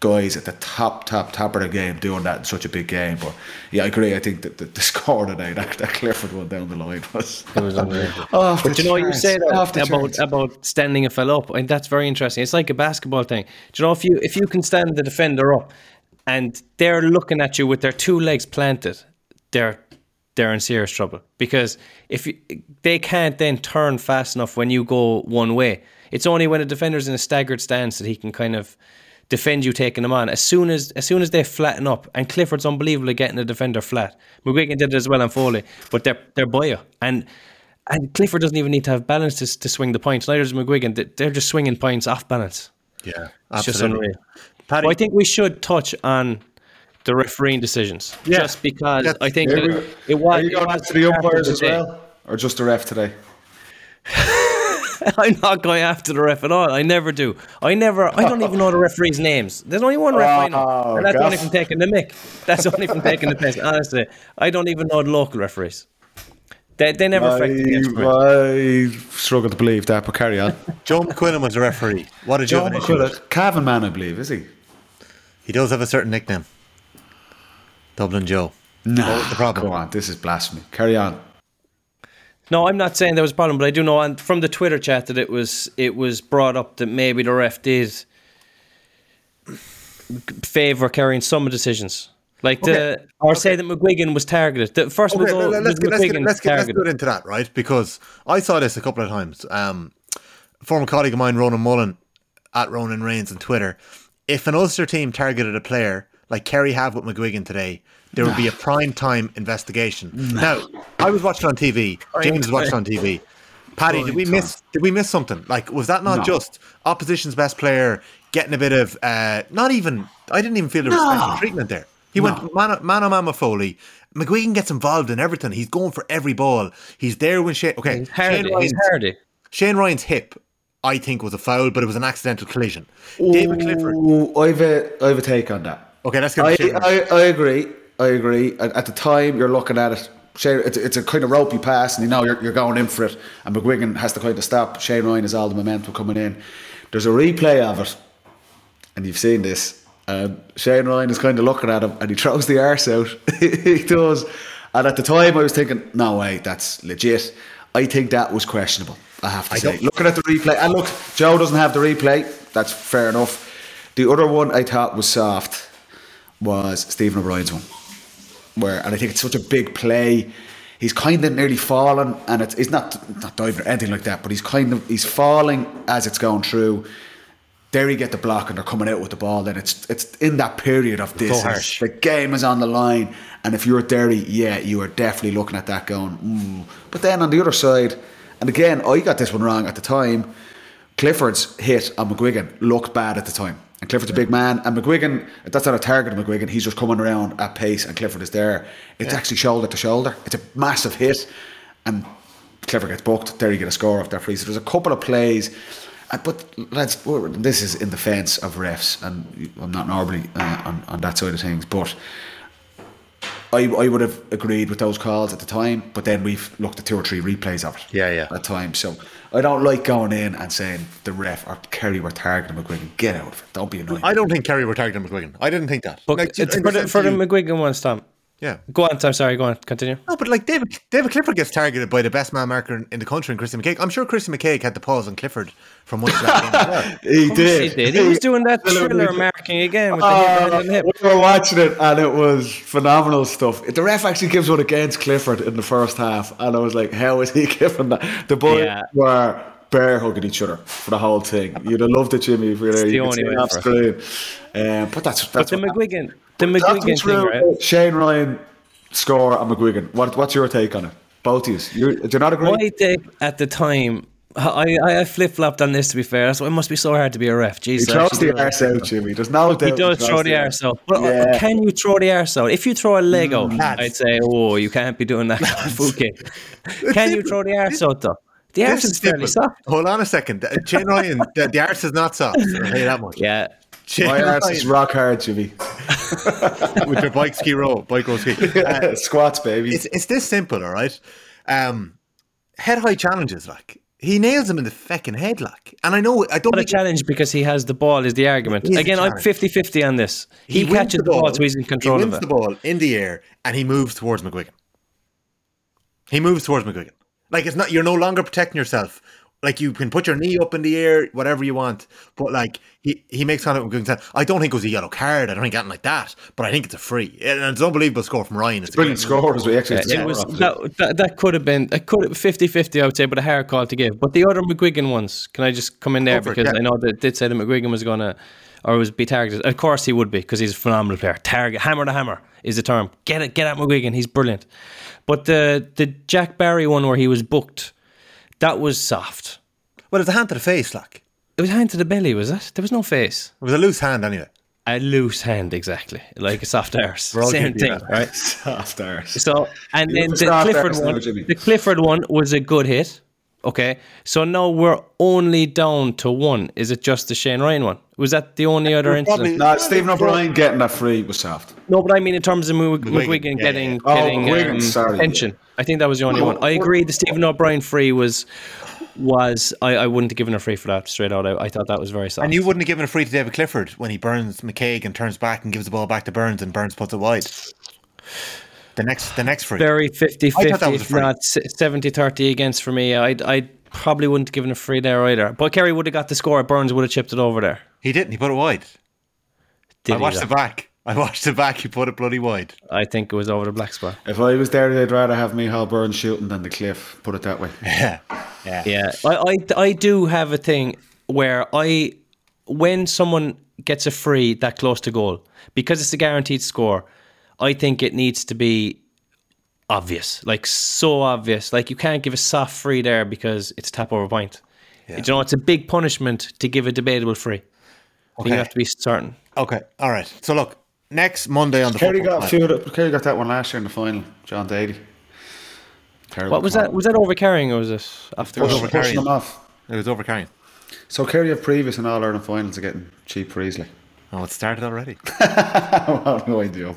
guys at the top, top, top of the game doing that in such a big game. But yeah, I agree. I think that the, the [laughs] score today, that, that Clifford one down the line was. It was unbelievable. [laughs] Off But the you know, you charts, say that the about charts. about standing a fella up, and that's very interesting. It's like a basketball thing. Do you know if you if you can stand the defender up, and they're looking at you with their two legs planted, they're they're in serious trouble because if you, they can't then turn fast enough when you go one way. It's only when a defender's in a staggered stance that he can kind of defend you taking them on. As soon as as soon as they flatten up, and Clifford's unbelievably getting the defender flat. McGuigan did it as well on Foley, but they're they're you. And and Clifford doesn't even need to have balance to, to swing the points. Neither does McGuigan. They- They're just swinging points off balance. yeah, It's just absolutely. unreal. Paddy, Well, I think we should touch on the refereeing decisions, Yeah. just because Yes. I think Here we- it, it was. Are you going after the umpires as well, or just the ref today? [laughs] I'm not going after the ref at all. I never do. I never. I don't even know the referees' names. There's only one ref I know, Oh, and that's only from taking the mick. That's only from taking the piss. Honestly, I don't even know the local referees. They, they never affect the me. I, I struggle to believe that, but carry on. [laughs] Joe McQuillan was the referee. What did you have John an issue with? McCullough, Cavan man, I believe, is he? He does have a certain nickname. Dublin Joe. No, What was the problem? Come on, this is blasphemy. Carry on. No, I'm not saying there was a problem, but I do know and from the Twitter chat that it was it was brought up that maybe the ref did favour carrying some decisions. Like the Okay. or say that McGuigan was targeted. The first Okay, result let- was let's, get, let's, get, let's, get, let's get into that, right? Because I saw this a couple of times. Um, a former colleague of mine, Ronan Mullen, at Ronan Reigns on Twitter, if an Ulster team targeted a player like Kerry have with McGuigan today, there would be a [laughs] prime time investigation. Now, I was watching on TV. James was watching on TV. Paddy, did we miss? Did we miss something? Like, was that not No. just opposition's best player getting a bit of? Uh, not even. I didn't even feel there was special treatment there. He went man, man on man with Foley. McGuigan gets involved in everything. He's going for every ball. He's there when Shane. Okay, He's hardy. Shane Ryan's, hardy. Shane Ryan's hip, I think, was a foul, but it was an accidental collision. David Clifford. Ooh, I've a, I've a take on that. Okay, let's get I, I, I agree. I agree. At, at the time, you're looking at it. Shane, it's, it's a kind of ropey pass, and you know you're, you're going in for it. And McGuigan has to kind of stop. Shane Ryan has all the momentum coming in. There's a replay of it, and you've seen this. And Shane Ryan is kind of looking at him, and he throws the arse out. [laughs] he does. And at the time, I was thinking, no way, that's legit. I think that was questionable. I have to say. don't- Looking at the replay, and look, Joe doesn't have the replay. That's fair enough. The other one I thought was soft was Stephen O'Brien's one, where and I think it's such a big play. He's kind of nearly fallen, and it's, it's not not diving or anything like that, but he's kind of he's falling as it's going through. Derry get the block and they're coming out with the ball. Then it's it's in that period of this. So. The game is on the line, and if you're Derry, yeah, you are definitely looking at that going. Mm. But then on the other side, And again, I got this one wrong at the time. Clifford's hit on McGuigan looked bad at the time. And Clifford's a big man, and McGuigan, that's not a target of McGuigan, he's just coming around at pace, and Clifford is there. It's actually shoulder to shoulder. It's a massive hit, and Clifford gets booked. There you get a score off that free. So there's a couple of plays. uh, But lads, this is in defence of refs, and I'm not normally uh, on, on that side of things, but I, I would have agreed with those calls at the time, but then we've looked at two or three replays of it. Yeah, yeah. At times, so I don't like going in and saying the ref or Kerry were targeting McGuigan. Get out of it. Don't be annoying. I don't think Kerry were targeting McGuigan. I didn't think that. But Like, it's in for the, sense for the McGuigan ones, Tom. Yeah. Go on, I'm Sorry, go on. Continue. No, but like David, David Clifford gets targeted by the best man marker in, in the country, and Christian McKaigue. I'm sure Christian McKaigue had the pause on Clifford from much of that game as well. [laughs] he He did. He was doing that thriller marking again with the hip the hip. we were watching it and it was phenomenal stuff. The ref actually gives one against Clifford in the first half, and I was like, "How is he [laughs] giving that?" The boys Yeah. were bear hugging each other for the whole thing. You'd have loved it, Jimmy. If you were there. the You could only see it way off for screen. Um, but that's But that's the what happened. McGuigan, the McGuigan thing, right? Shane Ryan score and McGuigan. What, what's your take on it? Both of you. You- Do you not agree? My take at the time, I I flip flopped on this. To be fair, that's why it must be so hard to be a ref. He Jesus, throws the arse out, Jimmy. There's no doubt. He does throw the arse out. But uh, Yeah. can you throw the arse out? If you throw a leg out, lads. I'd say, oh, you can't be doing that [laughs] [laughs] kick. Can you throw the arse out though? The arse is fairly simple. soft. Hold on a second. Shane Ryan, the, the arse is not soft. Tell you that much. Yeah. Shane My ass is rock hard, Jimmy. [laughs] with your bike ski row, bike row ski. [laughs] Uh, Squats, baby. it's it's this simple, all right. Um, head high challenges, like he nails him in the fucking head, like. And I know I don't Not a think challenge because he has the ball is the argument. Is Again, I'm challenge. 50 50 on this. He, wins catches the ball, so he's in control he of wins it. the ball in the air and he moves towards McGuigan. He moves towards McGuigan. Like it's not you're no longer protecting yourself. Like you can put your knee up in the air, whatever you want, but like he, he makes contact with McGuigan. I don't think it was a yellow card. I don't think anything like that. But I think it's a free, and it's an unbelievable score from Ryan. It's a Brilliant great- score as we actually It was that, that, that could have been it could have 50 50 I would say but a hard call to give but the other McGuigan ones can I just come in there Go because yeah. I know that did say that McGuigan was gonna or was be targeted of course he would be because he's a phenomenal player target hammer to hammer is the term get it get at McGuigan he's brilliant but the the Jack Barry one where he was booked that was soft Well, it's a hand to the face, like it was hand to the belly was it there was no face it was a loose hand anyway. a loose hand exactly like a soft arse same thing that. right [laughs] soft arse. So and You then the Clifford arse now, one, the Clifford one was a good hit. Okay, so now we're only down to one. Is it just the Shane Ryan one? Was that the only other incident? No, Stephen O'Brien getting that free was soft. No, but I mean in terms of Mc- McGuigan, McGuigan yeah, getting yeah. Oh, getting McGuigan, um, sorry. pension. I think that was the only one. I agree. The Stephen O'Brien free was was I, I wouldn't have given a free for that straight out. I, I thought that was very soft. And you wouldn't have given a free to David Clifford when he burns McKaigue and turns back and gives the ball back to Burns and Burns puts it wide. The next, the next free. very 50 I thought that 50, was a free. not 70 30 against for me. I I probably wouldn't have given a free there either. But Kerry would have got the score. Burns would have chipped it over there. He didn't. He put it wide. Did I he watched the back. I watched the back. He put it bloody wide. I think it was over the black spot. If I was there, they'd rather have Micheál Burns shooting than the cliff. Put it that way. [laughs] Yeah, yeah. Yeah, I, I I do have a thing where I when someone gets a free that close to goal because it's a guaranteed score, I think it needs to be obvious, like so obvious. Like you can't give a soft free there because it's tap over point. Yeah. You know, it's a big punishment to give a debatable free. I think Okay. You have to be certain. Okay, all right. So look, next Monday on the Kerry football got a few. Kerry got that one last year in the final. John Daly. Terrible What was call. that? Was that over carrying or was it after? was Pushing, over pushing carrying. them off. It was over carrying. So Kerry have previous in all Ireland finals are getting cheap for Easley. [laughs] Oh, it started already. I have no idea.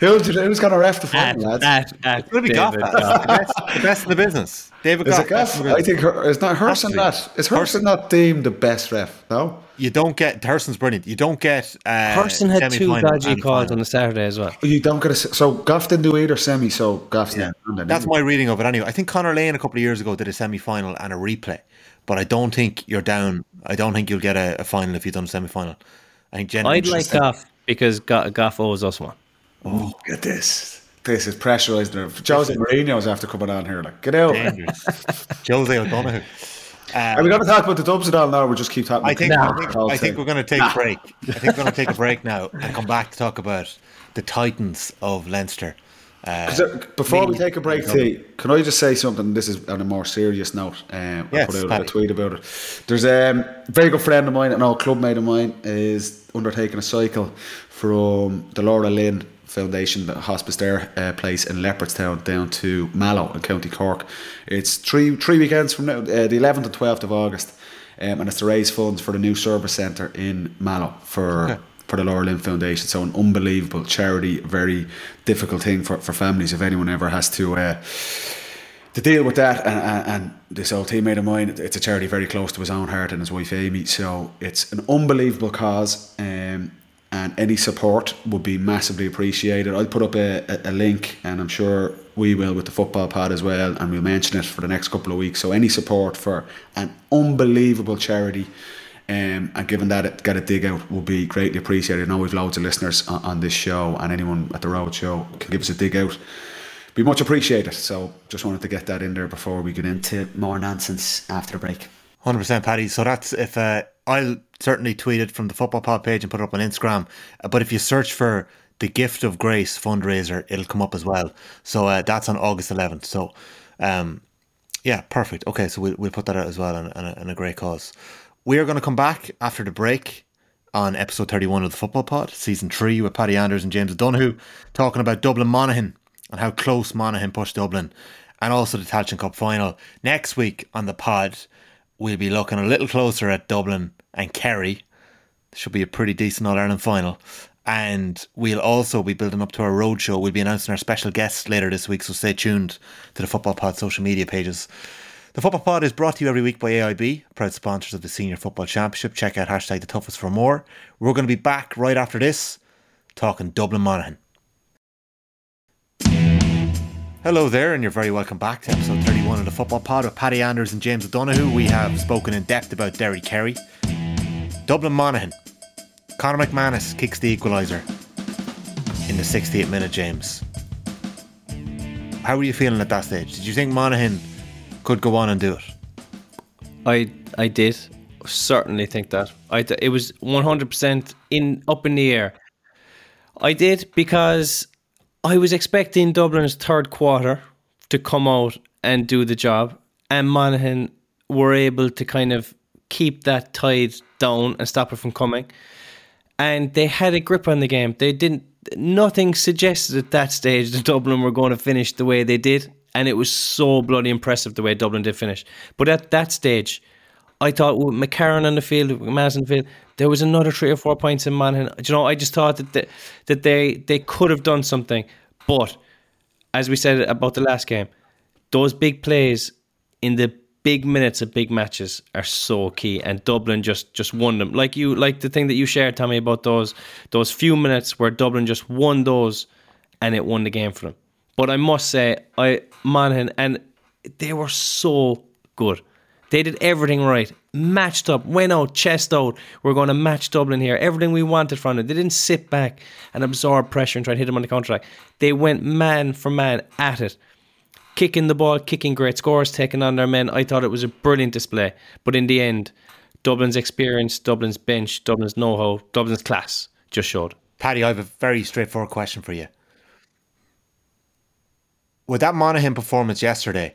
Who's, who's going to ref the At, final, lads? at, at It'll be Gough. [laughs] The best, the best in the business. David Is Gough. it best Gaff? in the I think Her- is not Hurson Has to that be. is Hurson not deemed the best ref? No, You don't get Thurston's brilliant. You don't get. Uh, Person had two semi-final dodgy calls on the Saturday as well. you don't get a so Gough didn't do either semi. So Gough's Yeah, not. that's my reading of it. Anyway, I think Conor Lane a couple of years ago did a semi-final and a replay, but I don't think you're down. I don't think you'll get a, a final if you've done a semi-final. I think genuinely. I'd like Gough because Go- Gough owes us one. Oh, look at this. This is pressurised. there. Jose Mourinho's after coming on here. Like, get out. Jose O'Donoghue. [laughs] Are we going to talk about the dubs at all now? Or we just keep talking. I think, about I think, I think we're going to take a break. I think we're going to take a [laughs] break now and come back to talk about the Titans of Leinster 'Cause, uh, Before we take a break, T, can I just say something? This is on a more serious note. Um, Yes, I put out a tweet about it. There's um, a very good friend of mine, an old club mate of mine, is undertaking a cycle from the Laura Lynn Foundation, the hospice there uh, place in Leopardstown, down to Mallow in County Cork. It's three three weekends from now, uh, the 11th and 12th of August, um, and it's to raise funds for the new service centre in Mallow for for the Laura Lynn Foundation. So an unbelievable charity, very difficult thing for, for families if anyone ever has to uh, to deal with that. And, and, and this old teammate of mine, it's a charity very close to his own heart and his wife Amy. So it's an unbelievable cause. Um, and any support would be massively appreciated. I'll put up a, a, a link, and I'm sure we will with the football pod as well, and we'll mention it for the next couple of weeks. So any support for an unbelievable charity, um, and given that it got a dig out will be greatly appreciated. I know we've loads of listeners on, on this show, and anyone at the road show can give us a dig out. Be much appreciated. So just wanted to get that in there before we get into more nonsense after the break. Hundred percent, Paddy. So that's if uh, I'll certainly tweet it from the football pod page and put it up on Instagram. Uh, But if you search for the Gift of Grace fundraiser, it'll come up as well. So uh, that's on August 11th. So, um, yeah, perfect. Okay, so we'll we'll put that out as well, and, and, a, and a great cause. We are going to come back after the break on episode 31 of the Football Pod, season three, with Paddy Andrews and James O'Donoghue, talking about Dublin Monaghan and how close Monaghan pushed Dublin, and also the Tailteann Cup final. Next week on the pod, we'll be looking a little closer at Dublin and Kerry. Should be a pretty decent All Ireland final. And we'll also be building up to our roadshow. We'll be announcing our special guests later this week, so stay tuned to the Football Pod social media pages. The Football Pod is brought to you every week by AIB, proud sponsors of the Senior Football Championship. Check out hashtag the toughest for more. We're going to be back right after this, talking Dublin Monaghan. Hello there, and you're very welcome back to episode 31 of the Football Pod with Paddy Andrews and James O'Donoghue. We have spoken in depth about Derry Kerry. Dublin Monaghan. Conor McManus kicks the equaliser in the 68th minute, James. How were you feeling at that stage? Did you think Monaghan could go on and do it? I I did certainly think that. I it was one hundred percent in up in the air. I did because I was expecting Dublin's third quarter to come out and do the job, and Monaghan were able to kind of keep that tide down and stop it from coming. And they had a grip on the game. They didn't. Nothing suggested at that stage that Dublin were going to finish the way they did, and it was so bloody impressive the way Dublin did finish. But at that stage, I thought with McCarron on the field, Madison on the field, there was another three or four points in Monaghan. Do you know, I just thought that they, that they they could have done something. But as we said about the last game, those big plays in the big minutes of big matches are so key, and Dublin just just won them. Like you, like the thing that you shared, Tommy, about those those few minutes where Dublin just won those, and it won the game for them. But I must say, I Monaghan and they were so good. They did everything right, matched up, went out, chest out. We're going to match Dublin here. Everything we wanted from them. They didn't sit back and absorb pressure and try and hit them on the counter attack. They went man for man at it kicking the ball, kicking great scores, taking on their men. I thought it was a brilliant display. But in the end, Dublin's experience, Dublin's bench, Dublin's know how, Dublin's class just showed. Paddy, I have a very straightforward question for you. With that Monaghan performance yesterday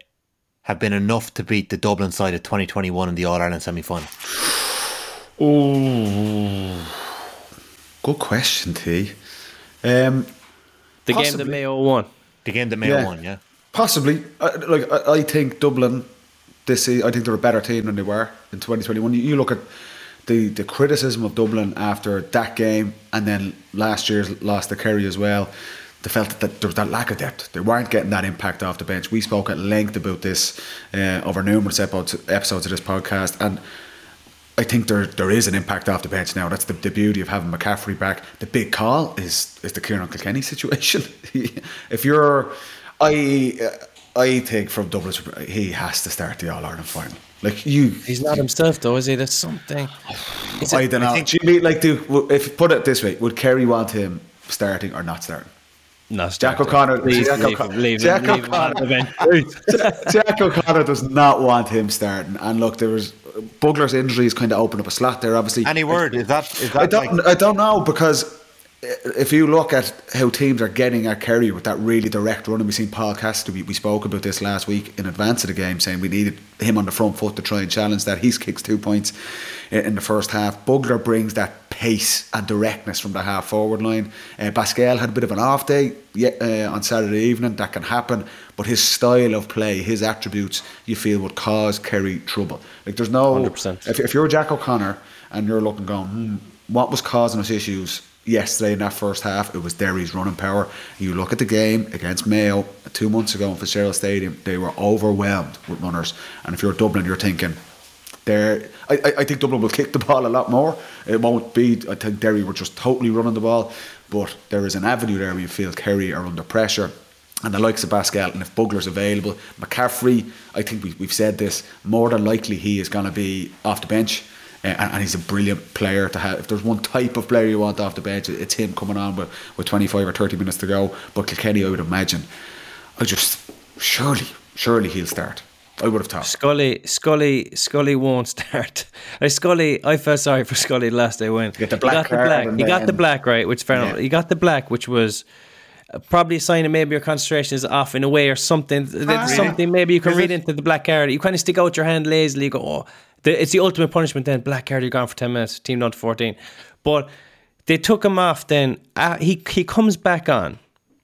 have been enough to beat the Dublin side of 2021 in the All Ireland semi final? Ooh. Good question, T. Um, The game Possibly. that Mayo won. The game that Mayo Yeah. won, yeah. Possibly. I, like I, I think Dublin this season, I think they're a better team than they were in 2021. You, you look at the, the criticism of Dublin after that game and then last year's loss to Kerry as well. They felt that there was that lack of depth. They weren't getting that impact off the bench. We spoke at length about this uh, over numerous episodes, episodes of this podcast, and I think there there is an impact off the bench now. That's the, the beauty of having McCaffrey back. The big call is is the Ciarán Kilkenny [laughs] situation. if you're, I I think from Dublin, he has to start the All Ireland final. Like you, He's not himself, though, is he? That's something. I a- I don't know. think- Do you mean like do if put it this way, would Kerry want him starting or not starting? No, Jack. O'Connor- Please Jack leave O'Con- leave Jack leave O'Connor- [laughs] Jack O'Connor does not want him starting. And look, there was Bugler's injuries kind of opened up a slot there. Obviously, Any word? Is that is I don't. like, I don't know because if you look at how teams are getting at Kerry with that really direct run, and we've seen Paul Cassidy, we, we spoke about this last week in advance of the game, saying we needed him on the front foot to try and challenge that. He's kicks two points in, the first half. Bugler brings that pace and directness from the half forward line. Uh, Basquel had a bit of an off day uh, on Saturday evening, that can happen, but his style of play, his attributes, you feel would cause Kerry trouble. Like there's no. 100%. If, if you're Jack O'Connor and you're looking, going, hmm, what was causing us issues? Yesterday in that first half, it was Derry's running power. You look at the game against Mayo two months ago in Fitzgerald Stadium, they were overwhelmed with runners. And if you're Dublin, you're thinking, there. I, I think Dublin will kick the ball a lot more. It won't be. I think Derry were just totally running the ball, but there is an avenue there where you feel Kerry are under pressure. And the likes of Basquel, and if Bugler's available, McCaffrey, I think we, we've said this, more than likely he is going to be off the bench. Uh, and, and, he's a brilliant player to have. If there's one type of player you want off the bench, it's him coming on with, with 25 or 30 minutes to go. But Kilkenny, I would imagine, I just surely, surely he'll start. I would have thought. Scully, Scully, Scully won't start. Like Scully, I felt sorry for Scully the last day when he got the black. He got the black. He got the black right, which fair enough. He got the black, which was probably a sign of maybe your concentration is off in a way or something. Ah, something maybe you can read it? into the black card. You kind of stick out your hand lazily. You go, oh, the, it's the ultimate punishment. Then black card, you're gone for ten minutes. Team down to fourteen, but they took him off. Then uh, he he comes back on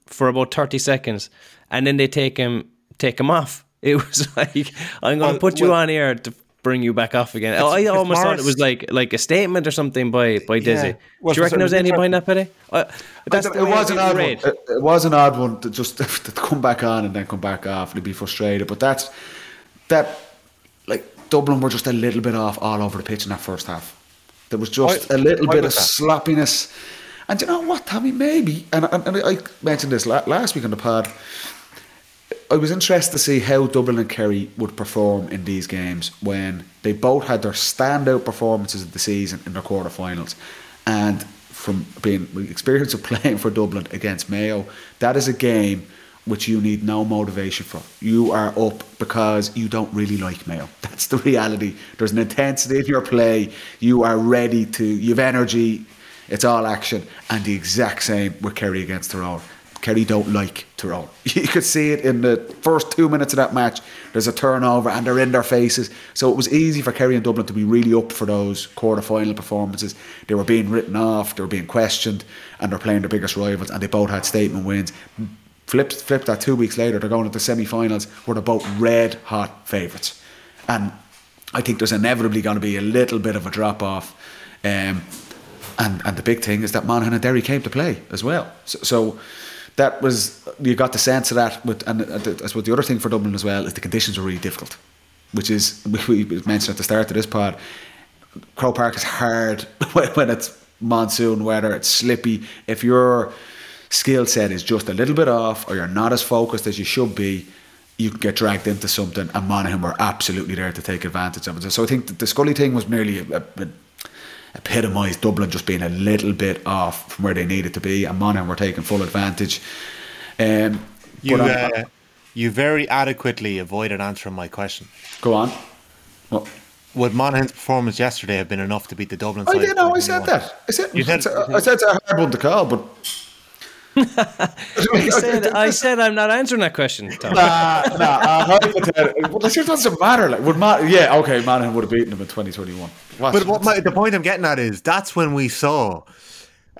for about thirty seconds, and then they take him take him off [laughs] it was like I'm going to put you on here to bring you back off again. I almost Morris, thought it was like like a statement or something by by Dessie. Yeah. Well, Do you reckon there was any behind that, Petty? Uh, that's it was an odd one. It, it, was an odd one to just [laughs] to come back on and then come back off and be frustrated. But that's that like Dublin were just a little bit off all over the pitch in that first half. There was just I, a little bit of that? sloppiness. And you know what, Tommy? Maybe, and, and, and I mentioned this last week on the pod I was interested to see how Dublin and Kerry would perform in these games when they both had their standout performances of the season in their quarterfinals. And from being experience of [laughs] playing for Dublin against Mayo, that is a game which you need no motivation for. You are up because you don't really like Mayo. [laughs] That's the reality. There's an intensity in your play. You are ready to. You have energy. It's all action, and the exact same with Kerry against Tyrone. Kerry don't like Tyrone. [laughs] You could see it in the first two minutes of that match. There's a turnover and they're in their faces. So it was easy for Kerry and Dublin to be really up for those quarter final performances. They were being written off, they were being questioned, and they're playing their biggest rivals, and they both had statement wins. Flipped, flipped that two weeks later, they're going to the semi finals where they're both red hot favourites. And I think there's inevitably going to be a little bit of a drop off. Um, and, and the big thing is that Monaghan and Derry came to play as well. so, so that was you got the sense of that. With and I suppose the other thing for Dublin as well is the conditions were really difficult, which is [laughs] we mentioned at the start of this pod. Croke Park is hard [laughs] when it's monsoon weather. It's slippy. If your skill set is just a little bit off, or you're not as focused as you should be, you get dragged into something. And Monaghan were absolutely there to take advantage of it. So I think the Scully thing was merely a, a, epitomised Dublin just being a little bit off from where they needed to be, and Monaghan were taking full advantage. Um, you, uh, you very adequately avoided answering my question. Go on. What? Would Monaghan's performance yesterday have been enough to beat the Dublin side? I did know. I said that. I said, you said, I said it's a hard one to call, but [laughs] I, said, I said I'm not answering that question. Tom. Nah, nah. Uh, well, it doesn't matter. Like, would Ma- yeah, okay, Monaghan would have beaten him in 2021. but what my, the point I'm getting at is that's when we saw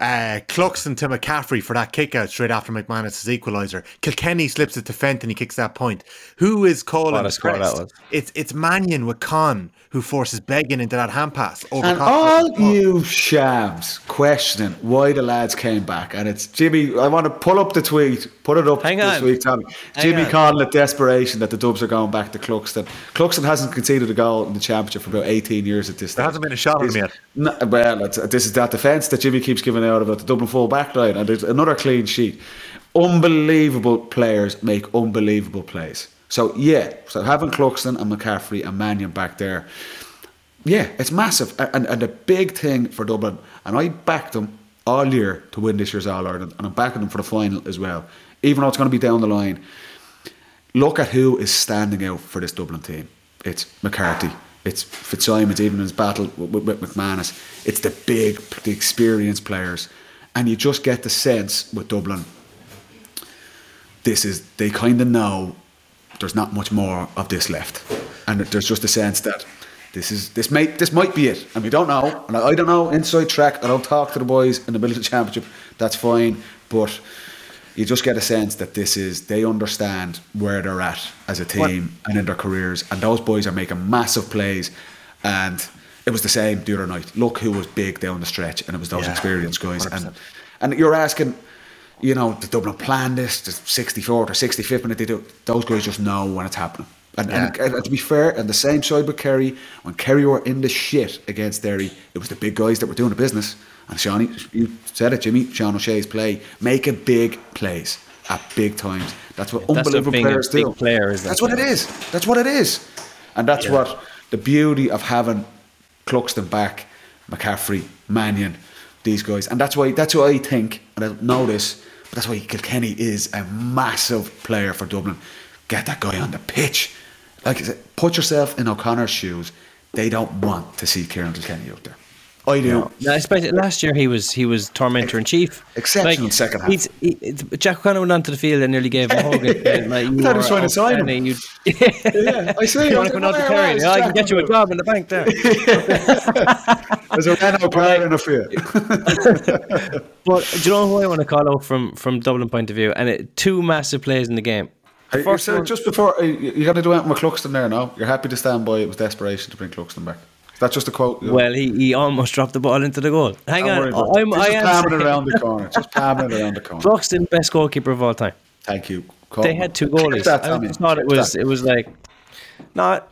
uh, Cluxton to McCaffrey for that kick out straight after McManus's equaliser. Kilkenny slips it to Fenton, he kicks that point. Who is calling the press? It's it's Mannion with Con who forces Beggan into that hand pass. Over and all you shams questioning why the lads came back, and it's Jimmy. I want to pull up the tweet, put it up Hang this on. week, Tommy. Hang Jimmy on. calling it desperation that the Dubs are going back to Cluxton. Cluxton hasn't conceded a goal in the championship for about 18 years at this stage. There hasn't been a shot at him yet. No, well, this is that defence that Jimmy keeps giving out about the Dublin full back line, and there's another clean sheet. Unbelievable players make unbelievable plays. So yeah, so having Cluxton and McCaffrey and Mannion back there, yeah, it's massive. And, and the big thing for Dublin, and I backed them all year to win this year's All Ireland, and I'm backing them for the final as well. Even though it's going to be down the line, look at who is standing out for this Dublin team. It's McCarthy. It's Fitzsimons, his battle with, with, with McManus. It's the big, the experienced players. and you just get the sense with Dublin. This is they kind of know there's not much more of this left, and there's just a sense that this is this might this might be it, and we don't know. And I, I don't know inside track. I don't talk to the boys in the middle of the championship. That's fine, but you just get a sense that this is they understand where they're at as a team and in their careers, and those boys are making massive plays, and it was the same the other night. Look who was big down the stretch, and it was those Yeah, experienced guys, 100%. and and you're asking. You know, the Dublin plan this, the 64th or 65th minute they do. Those guys just know when it's happening. And, and, Yeah. and to be fair, on the same side with Kerry, when Kerry were in the shit against Derry, it was the big guys that were doing the business. And Shawnee, you said it, Jimmy, Sean O'Shea's play, making big plays at big times. That's what That's unbelievable a players do. player is that That's what it thing. That's what it is. And that's what the beauty of having Cluxton back, McCaffrey, Mannion, these guys. And that's why that's why I think, and I know this, but that's why Kilkenny is a massive player for Dublin. Get that guy on the pitch. Like I said, put yourself in O'Connor's shoes. They don't want to see Ciarán Kilkenny out there. I do. No, especially last year he was he was tormentor in chief. Exceptional second half. He's, he, Jack O'Connor went onto the field and nearly gave him a hug. and [laughs] like, you thought he was trying to sign him. You, [laughs] [laughs] Yeah, I see. you I want to come like, to Kerry? Yeah, I can get you a job in the bank there. There's a Renault car in a few. But do you know who I want to call out from from Dublin point of view? And it, two massive plays in the game. The Hey, first so one- just before you, you got to do anything with Cluxton there now. You're happy to stand by. It was desperation to bring Cluxton back. That's just a quote. well, he, he almost dropped the ball into the goal. Hang Don't on, worry about it. I'm, Just I am palming saying- it around the corner. [laughs] Just palming it around the corner. Cluxton, best goalkeeper of all time. Thank you. Call they him. had two Keep goalies. that, I Tommy. just thought it was that. it was like not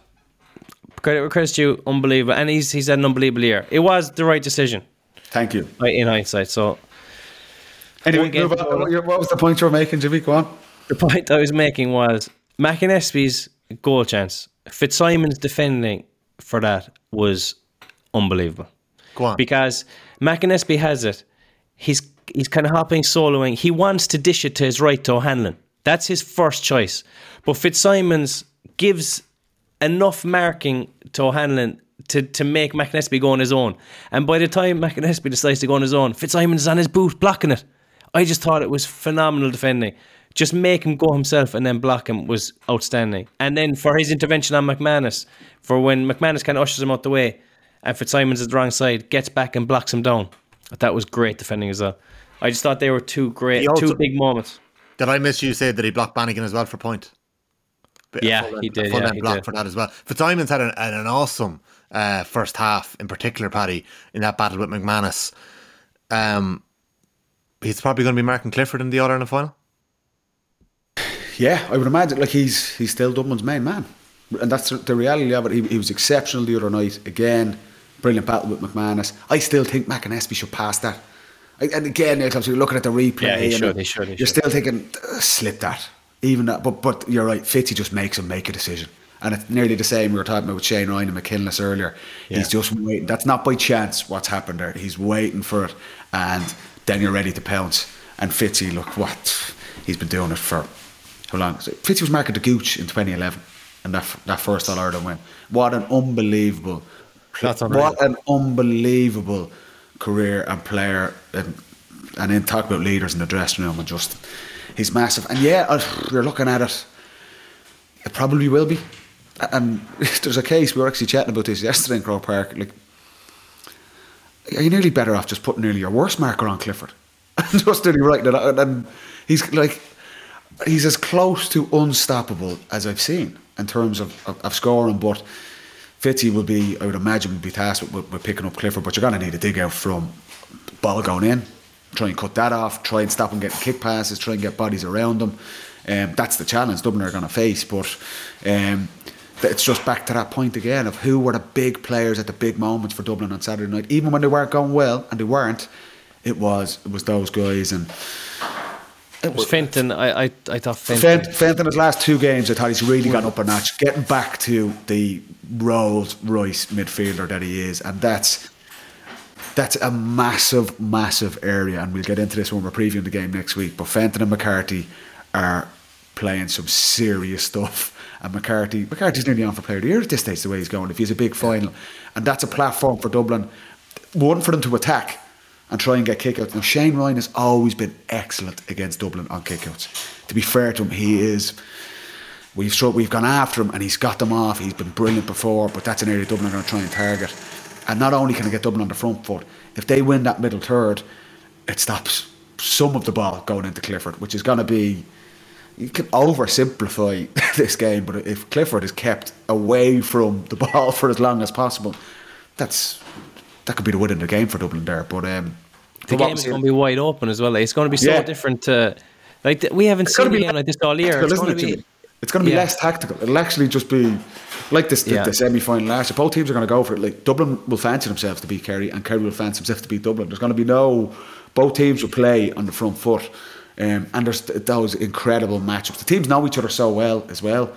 credit where credit's due, unbelievable, and he's he's had an unbelievable year. It was the right decision Thank you. like, in hindsight. So Anyway, One move on. What what was the point you were making, Jimmy? Go on. The point I was making was McAnespie's goal chance. Fitzsimon's defending for that was unbelievable. Go on. because McAnespie has it. He's he's kind of hopping, soloing. He wants to dish it to his right to O'Hanlon. That's his first choice. But Fitzsimons gives enough marking to O'Hanlon to, to make McAnespie go on his own. And by the time McAnespie decides to go on his own, Fitzsimons is on his boot blocking it. I just thought it was phenomenal defending. Just make him go himself and then block him was outstanding. And then for his intervention on McManus, for when McManus kind of ushers him out the way and Fitzsimons is the wrong side, gets back and blocks him down. That was great defending as well. I just thought they were two great, also- two big moments. Did I miss you say that he blocked Bannigan as well for point? Yeah, full he end- did, Full yeah, end block did. for that as well. Fitzsimons had an, an, awesome uh, first half, in particular, Paddy, in that battle with McManus. Um, he's probably going to be marking Clifford in the All Ireland final. Yeah, I would imagine. Like he's he's still Dublin's main man, and that's the reality of it. He, he was exceptional the other night. Again, brilliant battle with McManus. I still think McAnespie should pass that. I- And again, you're looking at the replay. Yeah, he should, he should, he you're still thinking "Uh, slip that, even that. But but you're right. Fitzy just makes him make a decision, and it's nearly the same we were talking about with Shane Ryan and McKinless earlier. Yeah. He's just waiting. That's not by chance what's happened there. He's waiting for it, and then you're ready to pounce. And Fitzy, look what he's been doing it for how long? So Fitzy was marking the Gooch in 2011, and that that first All Ireland win. What an unbelievable, That's unreal. what an unbelievable career and player, and and then talk about leaders in the dressing room and just he's massive. And yeah, you're looking at it. It probably will be. And [laughs] there's a case we were actually chatting about this yesterday in Croke Park. Like, are you nearly better off just putting nearly your worst marker on Clifford? [laughs] just nearly right. And, and he's like, he's as close to unstoppable as I've seen in terms of, of, of scoring. But Fitzy will be, I would imagine, will be tasked with, with, with picking up Clifford. But you're going to need a dig out from ball going in. Try and cut that off. Try and stop him getting kick passes. Try and get bodies around him. Um, that's the challenge Dublin are going to face. But um, it's just back to that point again of who were the big players at the big moments for Dublin on Saturday night. Even when they weren't going well, and they weren't, it was it was those guys and. It was Fenton. I, I, I thought Fenton. Fent, Fenton, his last two games, I thought he's really gone up a notch, getting back to the Rolls Royce midfielder that he is, and that's that's a massive, massive area. And we'll get into this when we're previewing the game next week. But Fenton and McCarthy are playing some serious stuff. And McCarthy, McCarthy's nearly on for player of the year at this stage, the way he's going. If he's a big final, and that's a platform for Dublin, one for them to attack, and try and get kickouts. Now Shane Ryan has always been excellent against Dublin on kickouts. To be fair to him, he is. We've struck, we've gone after him and he's got them off. He's been brilliant before, but that's an area Dublin are going to try and target. And not only can I get Dublin on the front foot, if they win that middle third, it stops some of the ball going into Clifford, which is going to be. You can oversimplify [laughs] this game, but if Clifford is kept away from the [laughs] ball for as long as possible, that's that could be the win in the game for Dublin there. But um, the game is going to be wide open as well. Like, it's going to be so Yeah. different. To, like we haven't seen a game like this all year. It's going to be. It's going to be Yeah. less tactical. It'll actually just be like this the, Yeah. the semi final last year. Both teams are going to go for it. Like Dublin will fancy themselves to beat Kerry, and Kerry will fancy themselves to beat Dublin. There's going to be no. Both teams will play on the front foot, um, and there's those incredible matchups. The teams know each other so well as well.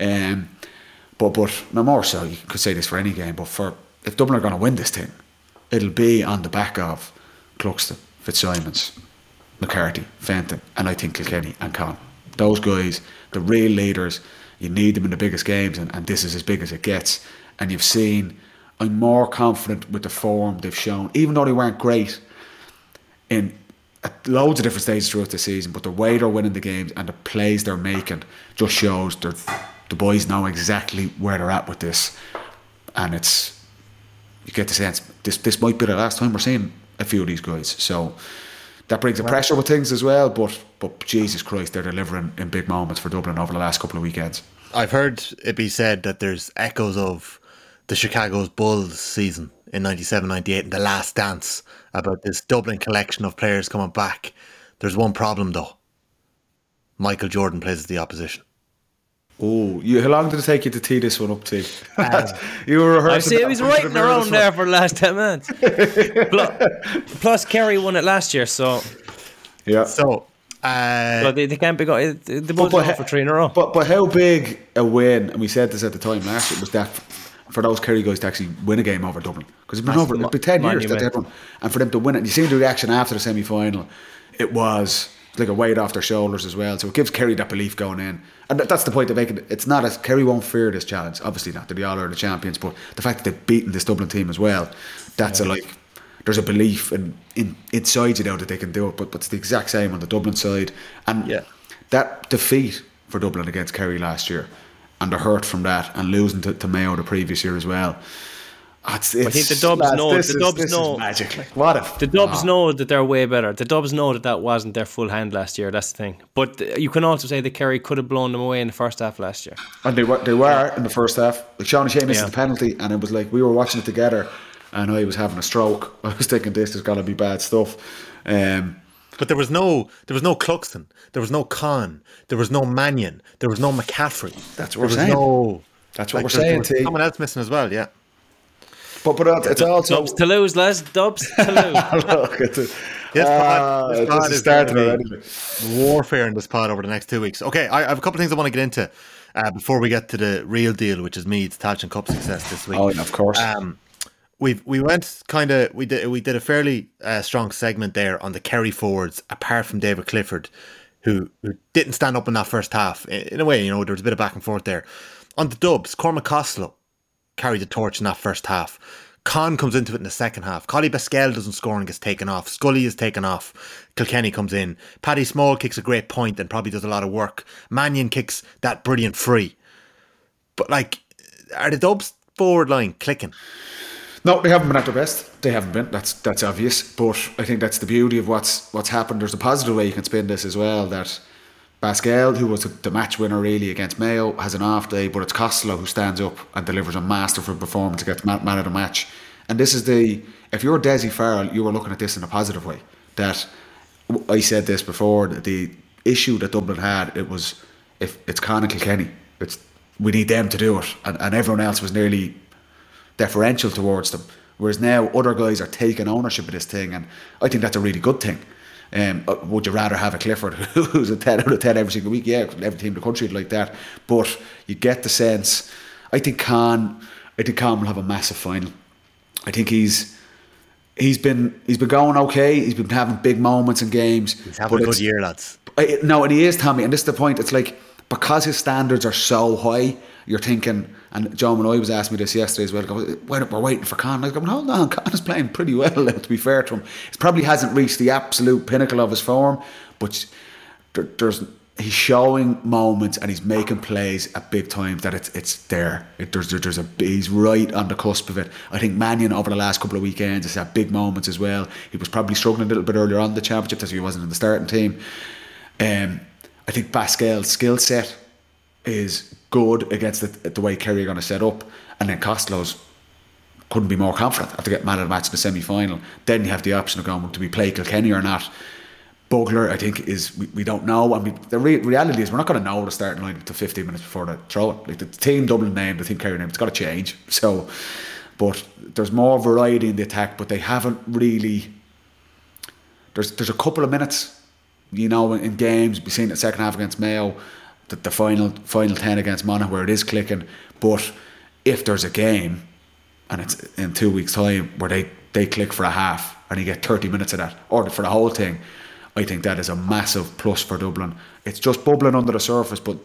Um, but but no more so. You could say this for any game, but for if Dublin are going to win this thing, it'll be on the back of Cluxton, Fitzsimons, McCarthy, Fenton, and I think Kilkenny and Con. Those guys, the real leaders, you need them in the biggest games, and, and this is as big as it gets. And you've seen, I'm more confident with the form they've shown, even though they weren't great in at loads of different stages throughout the season, but the way they're winning the games and the plays they're making just shows the boys know exactly where they're at with this. And it's, you get the sense this this might be the last time we're seeing a few of these guys. So that brings a pressure with things as well. But but Jesus Christ, they're delivering in big moments for Dublin over the last couple of weekends. I've heard it be said that there's echoes of the Chicago's Bulls season in 97 98 and the last dance about this Dublin collection of players coming back. There's one problem though. Michael Jordan plays as the opposition. Oh, you, how long did it take you to tee this one up to? [laughs] you were rehearsing. I see. that He was in writing the mirror around there for the last ten minutes. [laughs] plus, plus, Kerry won it last year, so Yeah. So, uh, so they, they can't be going. The Bulls but are going he- for three in a row. But but how big a win? And we said this at the time last year was that for those Kerry guys to actually win a game over Dublin because it's been Massive over mo- it's been ten years that monument. they've won, and for them to win it, and you see the reaction after the semi final, it was like a weight off their shoulders as well. So it gives Kerry that belief going in, and that's the point they're making. It's not as Kerry won't fear this challenge. Obviously not. They're the all or the champions, but the fact that they've beaten this Dublin team as well, that's a like. There's a belief in, in inside you know that they can do it, but but it's the exact same on the Dublin side, and Yeah. that defeat for Dublin against Kerry last year and the hurt from that and losing to, to Mayo the previous year as well. Ah, It's, I think the Dubs know- This the is, Dubs this know- Is magic. Like, what if The Dubs Ah. know that they're way better. The Dubs know that that wasn't their full hand last year. That's the thing. But uh, you can also say that Kerry could have blown them away in the first half last year. And they were they were in the first half. Like Sean O'Shea missed Yeah. the penalty, and it was like we were watching it together, and I was having a stroke. [laughs] I was thinking this is gonna be bad stuff. Um, but there was no there was no Cluxton, there was no Con, there was no Mannion, there was no McCaffrey. That's what there we're was saying. No, That's what we're there- there saying. Someone else missing as well, yeah. But but it's also Dubs to lose, Les. Dubs [laughs] to lose. [laughs] look at the. This Ah, pod, this this pod is is starting gonna already. warfare in this pod over the next two weeks. Okay, I, I have a couple of things I want to get into uh, before we get to the real deal, which is Meath's Tailteann Cup success this week. Oh, yeah, of course. Um, we we went kind of we did we did a fairly uh, strong segment there on the Kerry forwards, apart from David Clifford, who who didn't stand up in that first half. In, in a way, you know, there was a bit of back and forth there. On the Dubs, Cormac Costello carried the torch in that first half. Con comes into it in the second half. Collie Basquel doesn't score and gets taken off. Scully is taken off. Kilkenny comes in. Paddy Small kicks a great point and probably does a lot of work. Mannion kicks that brilliant free. But like, are the Dubs forward line clicking? No, they haven't been at their best. They haven't been. That's that's obvious. But I think that's the beauty of what's what's happened. There's a positive way you can spin this as well. That Basquel, who was the match winner really against Mayo, has an off day, but it's Costello who stands up and delivers a masterful performance get man, man of the match. And this is the if you're Dessie Farrell, you were looking at this in a positive way. That I said this before. The issue that Dublin had it was if it's Con and Kilkenny, it's we need them to do it, and, and everyone else was nearly deferential towards them. Whereas now other guys are taking ownership of this thing, and I think that's a really good thing. Um, uh, would you rather have a Clifford [laughs] who's a 10 out of 10 every single week? Yeah, every team in the country would like that. But you get the sense, I think Con, I think Con will have a massive final. I think he's he's been he's been going okay. He's been having big moments in games. He's having a good year, lads. I, no, and he is Tommy, and this is the point. It's like because his standards are so high, you're thinking, and John Malloy was asking me this yesterday as well. We're, we're waiting for Con. I was going, hold on, [laughs] Con is playing pretty well. [laughs] To be fair to him, he probably hasn't reached the absolute pinnacle of his form, but there, there's he's showing moments and he's making plays at big times that it's it's there. It, there's there's a he's right on the cusp of it. I think Mannion over the last couple of weekends has had big moments as well. He was probably struggling a little bit earlier on the championship as he wasn't in the starting team. Um, I think Basquel's skill set is good against the, the way Kerry are going to set up, and then Costello's couldn't be more confident after getting man of the match in the semi final. Then you have the option of going to be play Kilkenny or not. Bugler, I think, is we, we don't know. I mean, the re- reality is we're not going to know the starting line until 15 minutes before the throw it. Like the team Dublin name, the team Kerry name, it's got to change. [laughs] So, but there's more variety in the attack, but they haven't really. There's there's a couple of minutes, you know, in, in games. We've seen the second half against Mayo, the, the final final ten against Monaghan where it is clicking. But if there's a game, and it's in two weeks' time where they they click for a half and you get 30 minutes of that, or for the whole thing I think that is a massive plus for Dublin. It's just bubbling under the surface, but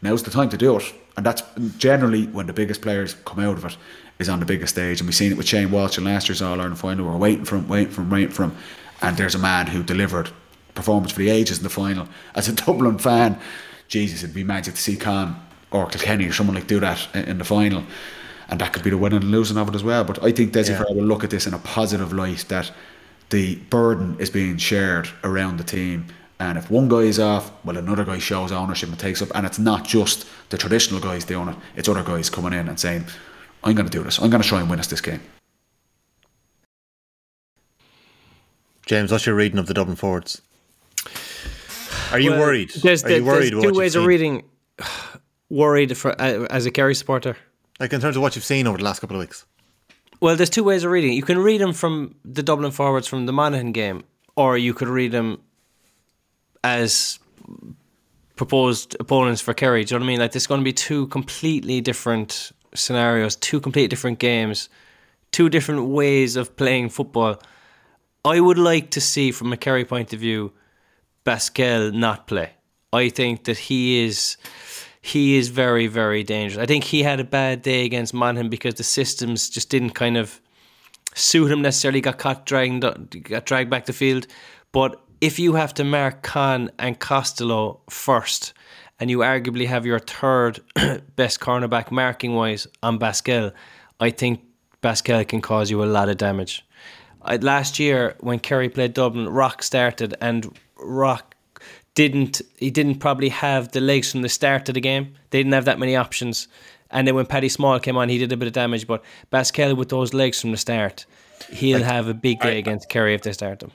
now's the time to do it. And that's generally when the biggest players come out of it is on the biggest stage. And we've seen it with Shane Walsh in last year's All Ireland final. We're waiting for him, waiting for him, waiting for him. And there's a man who delivered performance for the ages in the final. As a [laughs] Dublin fan, Jesus, it'd be magic to see Con or Kilkenny or someone like do that in the final. And that could be the winning and losing of it as well. But I think Dessie yeah. will look at this in a positive light that the burden is being shared around the team. And if one guy is off, well, another guy shows ownership and takes up. And it's not just the traditional guys doing it, it's other guys coming in and saying, I'm going to do this. I'm going to try and win us this game. James, what's your reading of the Dublin forwards? Are you well, worried? There's, Are you worried there's two ways of reading. [sighs] Worried for uh, as a Kerry supporter. Like in terms of what you've seen over the last couple of weeks. Well, there's two ways of reading. You can read them from the Dublin forwards from the Monaghan game, or you could read them as proposed opponents for Kerry. Do you know what I mean? Like, there's going to be two completely different scenarios, two completely different games, two different ways of playing football. I would like to see, from a Kerry point of view, Basquel not play. I think that he is he is very, very dangerous. I think he had a bad day against Monaghan because the systems just didn't kind of suit him necessarily. Got caught dragged, got dragged back the field. But if you have to mark Con and Costello first, and you arguably have your third [clears throat] best cornerback marking wise on Basquel, I think Basquel can cause you a lot of damage. Last year, when Kerry played Dublin, Rock started and Rock didn't he didn't probably have the legs from the start of the game. They didn't have that many options. And then when Paddy Small came on, he did a bit of damage. But Basquel with those legs from the start, he'll like, have a big day against Kerry if they start him.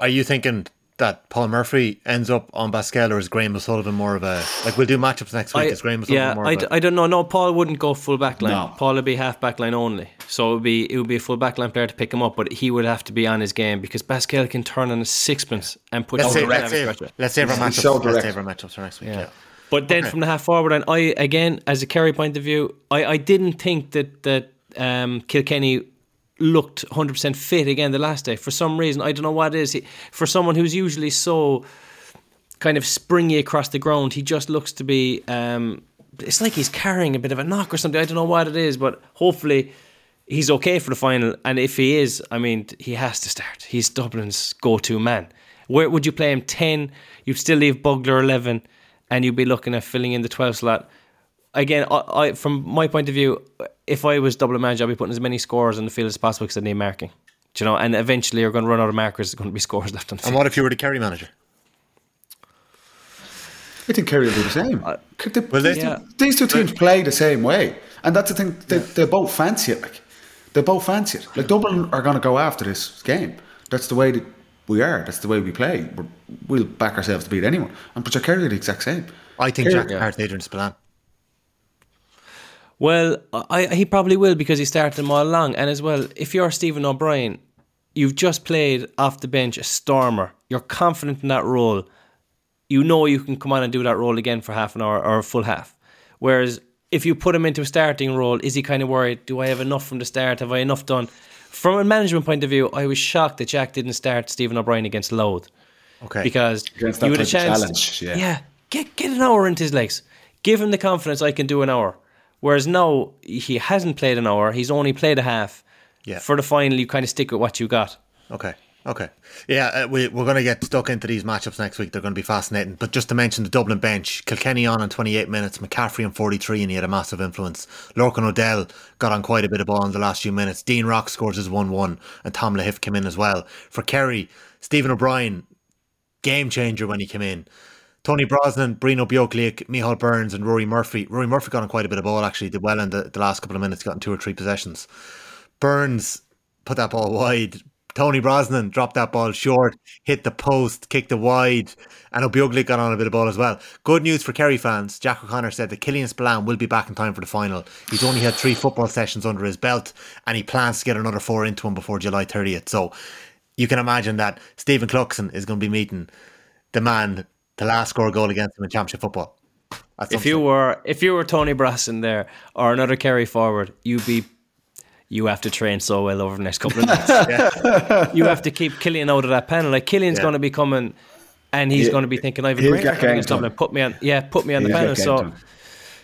Are you thinking that Paul Murphy ends up on Basquel or is Graham O'Sullivan more of a like we'll do matchups next week? I, is Graham O'Sullivan yeah, more I, of a, I don't know. No, Paul wouldn't go full back line. No. Paul would be half back line only. So it would be it would be a full back line player to pick him up, but he would have to be on his game because Basquel can turn on a sixpence and put let's save, let's, save, let's save our matchups. So let's save our matchups for next week. Yeah. yeah. But then okay. from the half forward, and I again as a Kerry point of view, I, I didn't think that that um, Kilkenny looked 100% fit again the last day. For some reason, I don't know what it is. He, for someone who's usually so kind of springy across the ground, he just looks to be. Um, it's like he's carrying a bit of a knock or something. I don't know what it is, but hopefully he's okay for the final. And if he is, I mean, he has to start. He's Dublin's go-to man. Where would you play him? Ten. You'd still leave Bugler eleven, and you'd be looking at filling in the twelve slot again, I, I, from my point of view, if I was double manager, I'd be putting as many scores on the field as possible because I need marking. Do you know, and eventually you're going to run out of markers. There's going to be [laughs] scores left on the field. And what if you were the Kerry manager? I think Kerry will do the same. Uh, they, well, these, yeah. two, these, two, teams play the same way, and that's the thing. They, yeah. they both fancy it. Like they both fancy it. Like Dublin are going to go after this game. That's the way that we are. That's the way we play. we will back ourselves to beat anyone. And but Kerry are the exact same. I think Kerry, Jack yeah. Adrian Spillane. Well, I, he probably will because he started them all along. And as well, if you're Stephen O'Brien, you've just played off the bench a stormer. You're confident in that role. You know you can come on and do that role again for half an hour or a full half. Whereas if you put him into a starting role, is he kind of worried? Do I have enough from the start? Have I enough done? From a management point of view, I was shocked that Jack didn't start Stephen O'Brien against Louth. Okay. Because against you had a chance. yeah. yeah get get an hour into his legs. Give him the confidence I can do an hour. Whereas now he hasn't played an hour. He's only played a half. Yeah. For the final, you kind of stick with what you got. Okay. Okay. Yeah, uh, we, we're going to get stuck into these matchups next week. They're going to be fascinating. But just to mention the Dublin bench, Kilkenny on in 28 minutes, McCaffrey on 43, and he had a massive influence. Lorcan O'Dell got on quite a bit of ball in the last few minutes. Dean Rock scores his 1 1, and Tom Lahiff came in as well. For Kerry, Stephen O'Brien, game changer when he came in. Tony Brosnan, Brino Bjorkliak, Micheál Burns, and Rory Murphy. Rory Murphy got on quite a bit of ball, actually, did well in the, the last couple of minutes, got two or three possessions. Burns put that ball wide. Tony Brosnan dropped that ball short, hit the post, kicked it wide, and O'Bugly got on a bit of ball as well. Good news for Kerry fans. Jack O'Connor said that Killian Spillane will be back in time for the final. He's only had three football sessions under his belt, and he plans to get another four into him before July 30th. So you can imagine that Stephen Cluxton is going to be meeting the man the last score goal against him in championship football. If you were if you were Tony Brosnan there or another Kerry forward, you'd be you have to train so well over the next couple of [laughs] months. yeah. You have to keep Killian out of that panel. Like Killian's yeah. going to be coming, and he's going to be thinking, "I have a great against Dublin. Put me on, yeah, put me on the panel." So,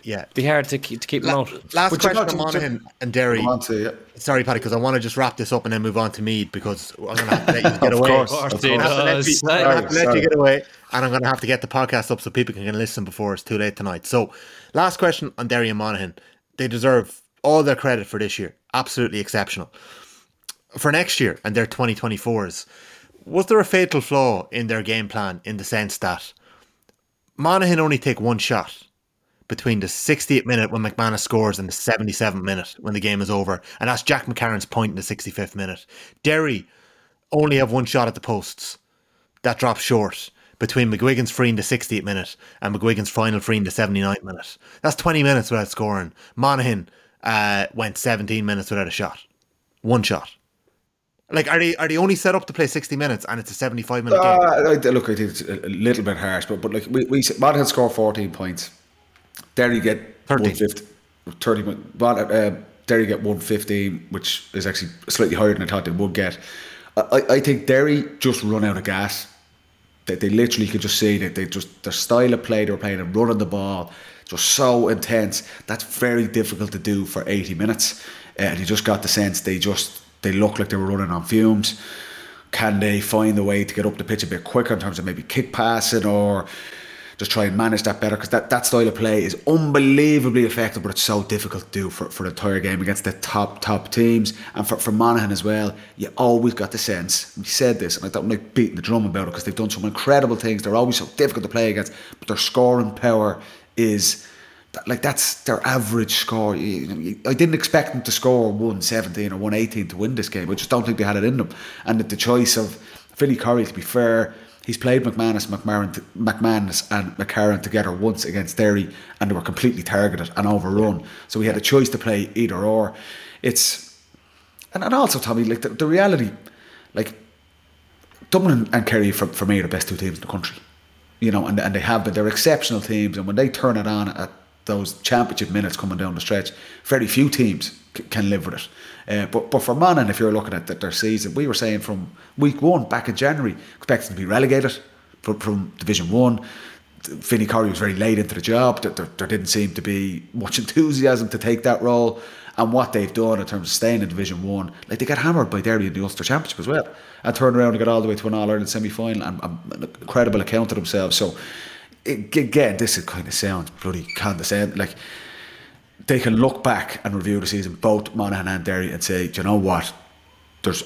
yeah, be hard to keep, to keep La- him out. Last but question on Monaghan and Derry. To, yeah. Sorry, Paddy, because I want to just wrap this up and then move on to Meath because I'm going to have to let you get [laughs] of away. Course, of course, I'm going to have to let you get away, and I'm going to have to get the podcast up so people can listen before it's too late tonight. So, last question on Derry and Monaghan. They deserve all their credit for this year. Absolutely exceptional. For next year and their 2024s, was there a fatal flaw in their game plan in the sense that Monaghan only take one shot between the 68th minute when McManus scores and the 77th minute when the game is over, and that's Jack McCarron's point in the 65th minute. Derry only have one shot at the posts. That drops short between McGuigan's free in the 60th minute and McGuigan's final free in the 79th minute. That's 20 minutes without scoring. Monaghan uh, went 17 minutes without a shot. One shot. Like, are they are they only set up to play 60 minutes and it's a 75 minute uh, game? Look, I think it's a little bit harsh, but, but like, we, we Monaghan score 14 points. Derry get 30. 30 uh, Derry get 115, which is actually slightly higher than I thought they would get. I, I think Derry just run out of gas. They, they literally could just see that they just their style of play they were playing and running the ball just so intense. That's very difficult to do for 80 minutes. Uh, and you just got the sense they just they look like they were running on fumes. Can they find a way to get up the pitch a bit quicker in terms of maybe kick passing or just try and manage that better because that, that style of play is unbelievably effective, but it's so difficult to do for, for the entire game against the top, top teams. And for, for Monaghan as well, you always got the sense, we said this, and I don't like beating the drum about it because they've done some incredible things. They're always so difficult to play against, but their scoring power is like that's their average score. I didn't expect them to score 117 or 118 to win this game. I just don't think they had it in them. And the choice of Vinny Corey, to be fair, he's played McManus, McMahon, McManus, and McCarron together once against Derry, and they were completely targeted and overrun. So he had a choice to play either or. It's and, and also Tommy, like the, the reality, like Dublin and Kerry for, for me are the best two teams in the country you know, and, and they have been. They're exceptional teams, and when they turn it on at those championship minutes coming down the stretch, very few teams c- can live with it. Uh, but but for Monaghan, if you're looking at the, their season, we were saying from week one back in January, expecting to be relegated from, from Division One. Vinny Corey was very late into the job. There, there, there, didn't seem to be much [laughs] enthusiasm to take that role. And what they've done in terms of staying in Division One, like they got hammered by Derry in the Ulster Championship as well, and turned around and got all the way to an All Ireland semi final and, and an incredible account of themselves. So it, again, this is kind of sounds bloody condescending. Like they can look back and review the season, both Monaghan and Derry, and say, Do you know what? There's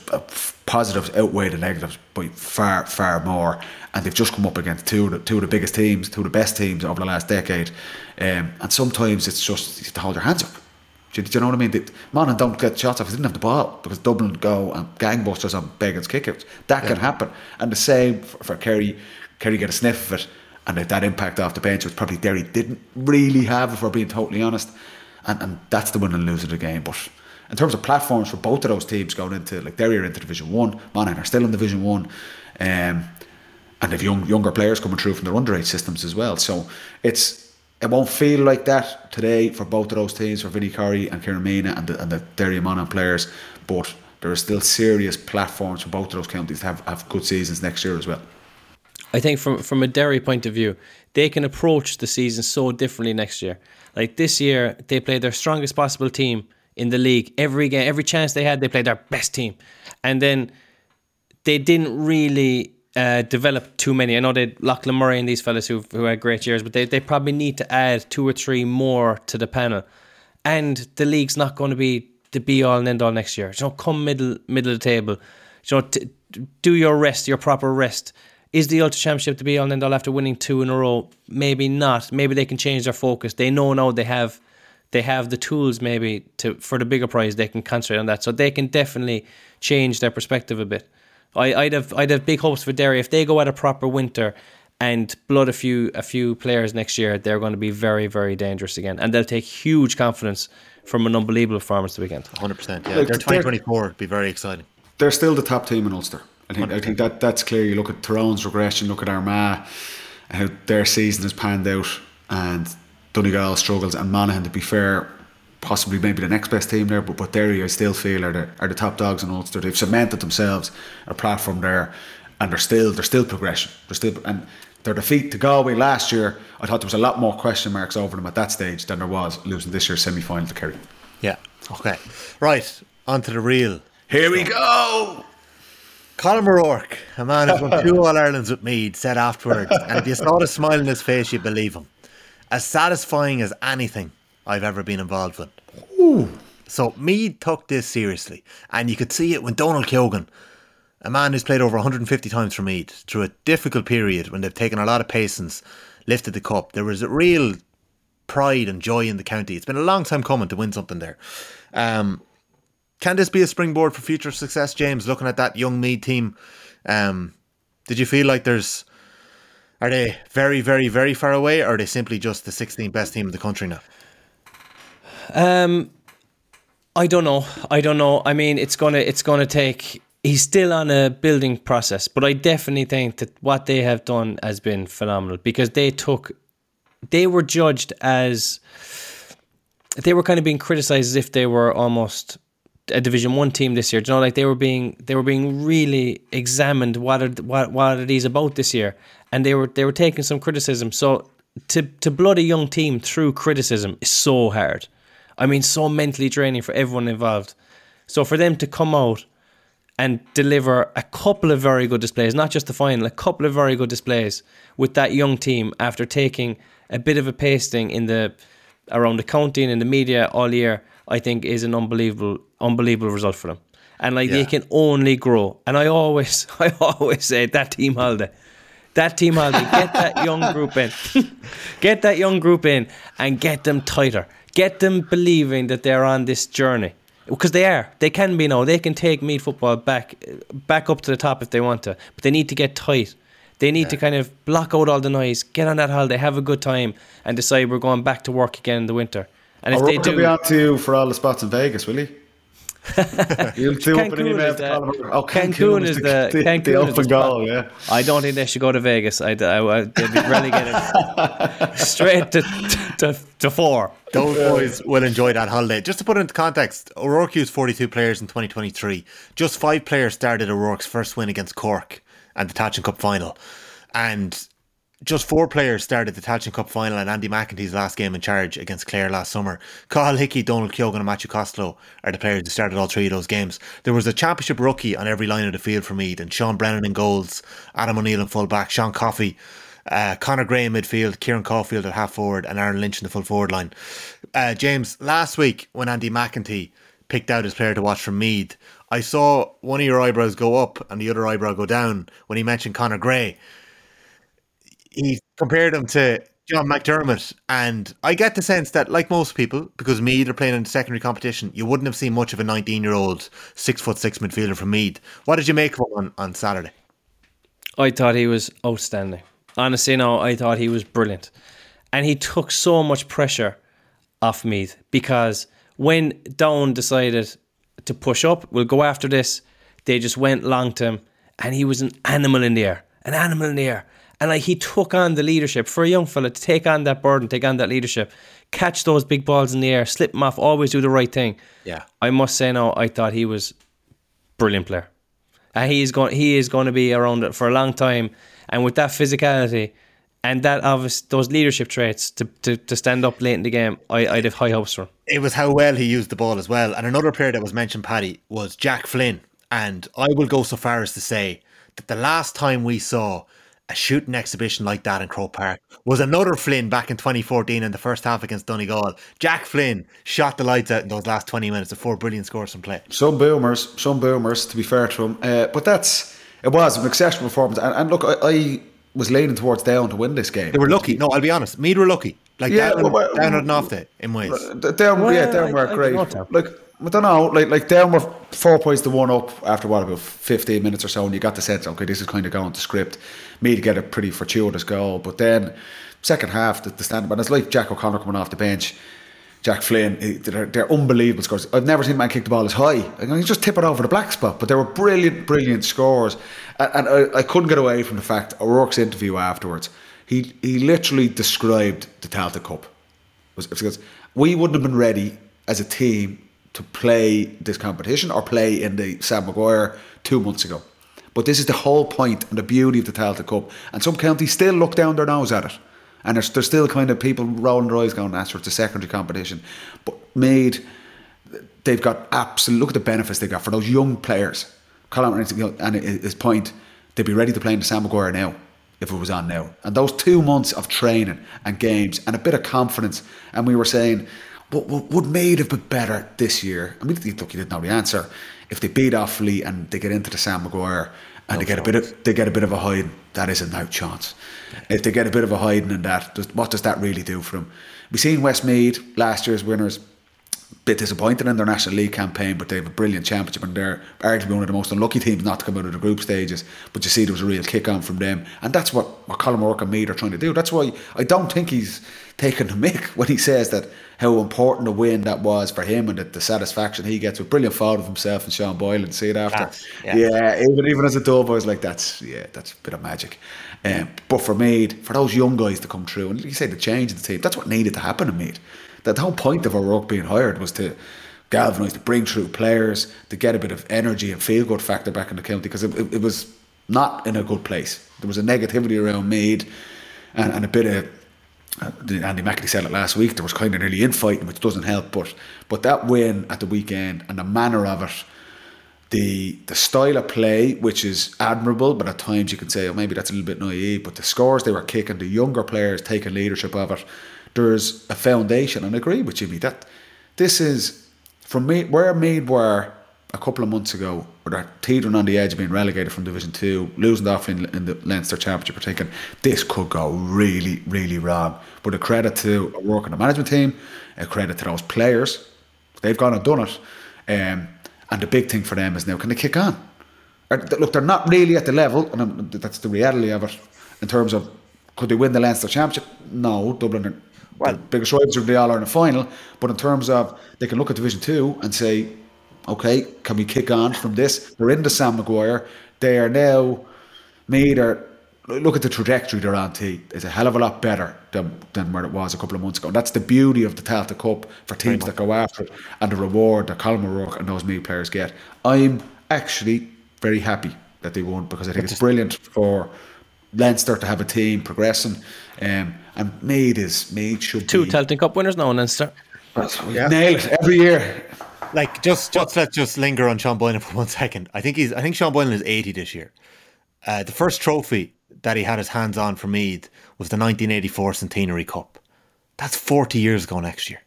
positives outweigh the negatives by far, far more, and they've just come up against two of the, two of the biggest teams, two of the best teams over the last decade. Um, and sometimes it's just you have to hold your hands up. Do you, do you know what I mean? Monaghan don't get shots off. They didn't have the ball because Dublin go and gangbusters on Beggan's kickouts. That yeah. can happen. And the same for, for Kerry. Kerry get a sniff of it, and if that impact off the bench, which probably Derry didn't really have, if we're being totally honest. And, and that's the win and lose of the game. But in terms of platforms for both of those teams going into, like Derry are into Division 1, Monaghan are still in Division 1. Um, and they've young, younger players coming through from their underage systems as well. So it's it won't feel like that today for both of those teams, for Vinny Corey and Ciarán Meenagh and the, and the Derry Monaghan players. But there are still serious platforms for both of those counties to have, have good seasons next year as well. I think from from a Derry point of view, they can approach the season so differently next year. Like this year, they played their strongest possible team in the league. Every game, every chance they had, they played their best team, and then they didn't really uh, develop too many. I know they Lachlan Murray and these fellas who who had great years, but they, they probably need to add two or three more to the panel. And the league's not going to be the be all and end all next year. Know, come middle middle of the table. You know, t- do your rest, your proper rest. Is the Ulster Championship to be all and end all after winning two in a row? Maybe not. Maybe they can change their focus. They know now they have they have the tools maybe to for the bigger prize. They can concentrate on that, so they can definitely change their perspective a bit. I, I'd have I'd have big hopes for Derry if they go at a proper winter and blood a few a few players next year. They're going to be very very dangerous again, and they'll take huge confidence from an unbelievable performance the weekend. 100%. Yeah, Look, their they're- 2024 would be very exciting. they're still the top team in Ulster. I think I think that that's clear. You look at Tyrone's regression, look at Armagh, how their season has panned out, and Donegal struggles, and Monaghan. To be fair, possibly maybe the next best team there, but but Derry I still feel are the are the top dogs in Ulster. They've cemented themselves a platform there, and they're still they're still progression. They're still and. Their defeat to Galway last year, I thought there was a lot more question marks over them at that stage than there was losing this year's semi final to Kerry. Yeah. Okay. Right. On to the real. Here we go! Colm O'Rourke, a man who's won two All Irelands with Meath, said afterwards, and if you saw the smile on his face, you'd believe him. As satisfying as anything I've ever been involved with. So Meath took this seriously, and you could see it when Donal Keogan, a man who's played over 150 times for Meath, through a difficult period when they've taken a lot of patience, lifted the cup. There was a real pride and joy in the county. It's been a long time coming to win something there. Um, can this be a springboard for future success, James? Looking at that young Meath team, um, did you feel like there's are they very, very, very far away, or are they simply just the 16th best team in the country now? Um, I don't know. I don't know. I mean, it's gonna it's gonna take. He's still on a building process, but I definitely think that what they have done has been phenomenal because they took, they were judged as, they were kind of being criticized as if they were almost a Division One team this year. Do you know, like they were being they were being really examined. What are what what are these about this year? And they were they were taking some criticism. So to to blood a young team through criticism is so hard. I mean, so mentally draining for everyone involved. So for them to come out and deliver a couple of very good displays, not just the final, a couple of very good displays with that young team after taking a bit of a pasting in the around the county and in the media all year, I think is an unbelievable, unbelievable result for them. And like they can only grow. And I always, [laughs] I always say that team holiday. That team holiday, get that young group in, [laughs] get that young group in, and get them tighter. Get them believing that they're on this journey because they are. They can be now. They can take Meath football back, back up to the top if they want to. But they need to get tight. They need to kind of block out all the noise, get on that holiday, have a good time, and decide we're going back to work again in the winter. And if they O'Rourke will do, be on to you for all the spots in Vegas, will he? [laughs] You'll do up an Cancun email is to the- Oh, Cancun is the- the, Cancun the is open the goal, yeah. I don't think they should go to Vegas. I, I, I they'd be relegated [laughs] straight to, to to four. Those boys will enjoy that holiday. Just to put it into context, O'Rourke used 42 players in 2023. Just five players started O'Rourke's first win against Cork and the Tailteann Cup final. And just four players started the Tailteann Cup final and Andy McEntee's last game in charge against Clare last summer. Cathal Hickey, Donal Keogan and Matthew Costello are the players who started all three of those games. There was a championship rookie on every line of the field for Meath and Sean Brennan in goals, Adam O'Neill in full back, Sean Coffey uh, Conor Gray in midfield, Kieran Caulfield at half forward, and Aaron Lynch in the full forward line. Uh, James, last week when Andy McEntee picked out his player to watch from Meath, I saw one of your eyebrows go up and the other eyebrow go down when he mentioned Conor Gray. He compared him to John McDermott, and I get the sense that, like most people, because Meath are playing in secondary competition, you wouldn't have seen much of a 19 year old six foot six midfielder from Meath. What did you make of him on, on Saturday? I thought he was outstanding. Honestly, no, I thought he was brilliant. And he took so much pressure off Meath because when Down decided to push up, we'll go after this, they just went long to him and he was an animal in the air. An animal in the air. And like he took on the leadership for a young fella to take on that burden, take on that leadership, catch those big balls in the air, slip them off, always do the right thing. Yeah. I must say no, I thought he was brilliant player. And he's going he is going to be around it for a long time and with that physicality and that obvious those leadership traits to, to, to stand up late in the game, I, I'd have high hopes for. It was how well he used the ball as well. And another player that was mentioned, Paddy, was Jack Flynn. And I will go so far as to say that the last time we saw a shooting exhibition like that in Croke Park was another Flynn back in 2014 in the first half against Donegal. Jack Flynn shot the lights out in those last 20 minutes of four brilliant scores from play. Some boomers, some boomers, to be fair to him. Uh, but that's it was an exceptional performance. And, and look, I, I, was leaning towards down to win this game. They were lucky. No, I'll be honest. Meath were lucky. Like yeah, down, well, down and off the in ways. Down, well, yeah, down were great. Like I don't know, like like down were four points to one up after what about fifteen minutes or so, and you got the sense, okay, this is kind of going to script. Me to get a pretty fortuitous goal, but then second half the, the stand and it's like Jack O'Connor coming off the bench. Jack Flynn, they're, they're, unbelievable scores. I've never seen man kick the ball as high. I mean, just tip it over the black spot, but they were brilliant, brilliant scores. And, and I, I, couldn't get away from the fact O'Rourke's interview afterwards. He he literally described the Tailteann Cup. Was, because we wouldn't have been ready as a team to play this competition or play in the Sam Maguire two months ago. But this is the whole point and the beauty of the Tailteann Cup. And some counties still look down their nose at it. And there's, there's still kind of people rolling their eyes going, that's it's a secondary competition. But made, they've got absolute, look at the benefits they got for those young players. Colm and his point, they'd be ready to play in the Sam Maguire now if it was on now. And those two months of training and games and a bit of confidence. And we were saying, but would Meath have been better this year? I mean, look, you didn't know the answer. If they beat Offaly and they get into the Sam Maguire and no they get chance. a bit of they get a bit of a hiding, that is a no chance. If they get a bit of a hiding in that, what does that really do for them? We've seen Westmeath last year's winners bit disappointed in their National League campaign, but they have a brilliant championship and they're arguably one of the most unlucky teams not to come out of the group stages. But you see, there was a real kick on from them, and that's what, what Colm O'Rourke and Meath are trying to do. That's why I don't think he's taken the mick [laughs] when he says that how important a win that was for him and the, the satisfaction he gets with brilliant photo of himself and Sean Boylan. See it after, yeah. yeah, even even as a dove, I was like, that's yeah, that's a bit of magic. Um, but for Meath, for those young guys to come through, and you say the change in the team, that's what needed to happen to Meath that the whole point of O'Rourke being hired was to galvanise, to bring through players, to get a bit of energy and feel good factor back in the county because it, it, it, was not in a good place. There was a negativity around Meath and, and a bit of. Uh, Andy McEntee said it last week. There was kind of nearly infighting, which doesn't help. But but that win at the weekend and the manner of it, the the style of play, which is admirable, but at times you can say, oh, maybe that's a little bit naive. But the scores they were kicking, the younger players taking leadership of it, there's a foundation, and I agree with Jimmy that this is from me where Meath were a couple of months ago, or they're teetering on the edge of being relegated from Division Two, losing off in, in the Leinster Championship, or thinking this could go really, really wrong. But a credit to a work on the management team, a credit to those players, they've gone and done it. Um, and the big thing for them is now can they kick on? Or, look, they're not really at the level, and that's the reality of it. In terms of could they win the Leinster Championship? No, Dublin well, the biggest rivals are the All Ireland final. But in terms of they can look at Division Two and say, okay, can we kick on from this? They're in the Sam Maguire. They are now made or look at the trajectory they're on to. It's a hell of a lot better than, than where it was a couple of months ago. And that's the beauty of the Tailteann Cup for teams that go after it and the reward that Colm O'Rourke and those Meath players get. I'm actually very happy that they won because I think it's brilliant for Leinster to have a team progressing. Um, and Meath is Meath should two be, Tailteann Cup winners now in Leinster. Yeah. Nail it every year. Like just just let's just linger on Sean Boylan for [laughs] one second. I think he's I think Sean Boylan is eighty this year. Uh, the first trophy that he had his hands on for Meath was the 1984 Centenary Cup. That's 40 years ago next year.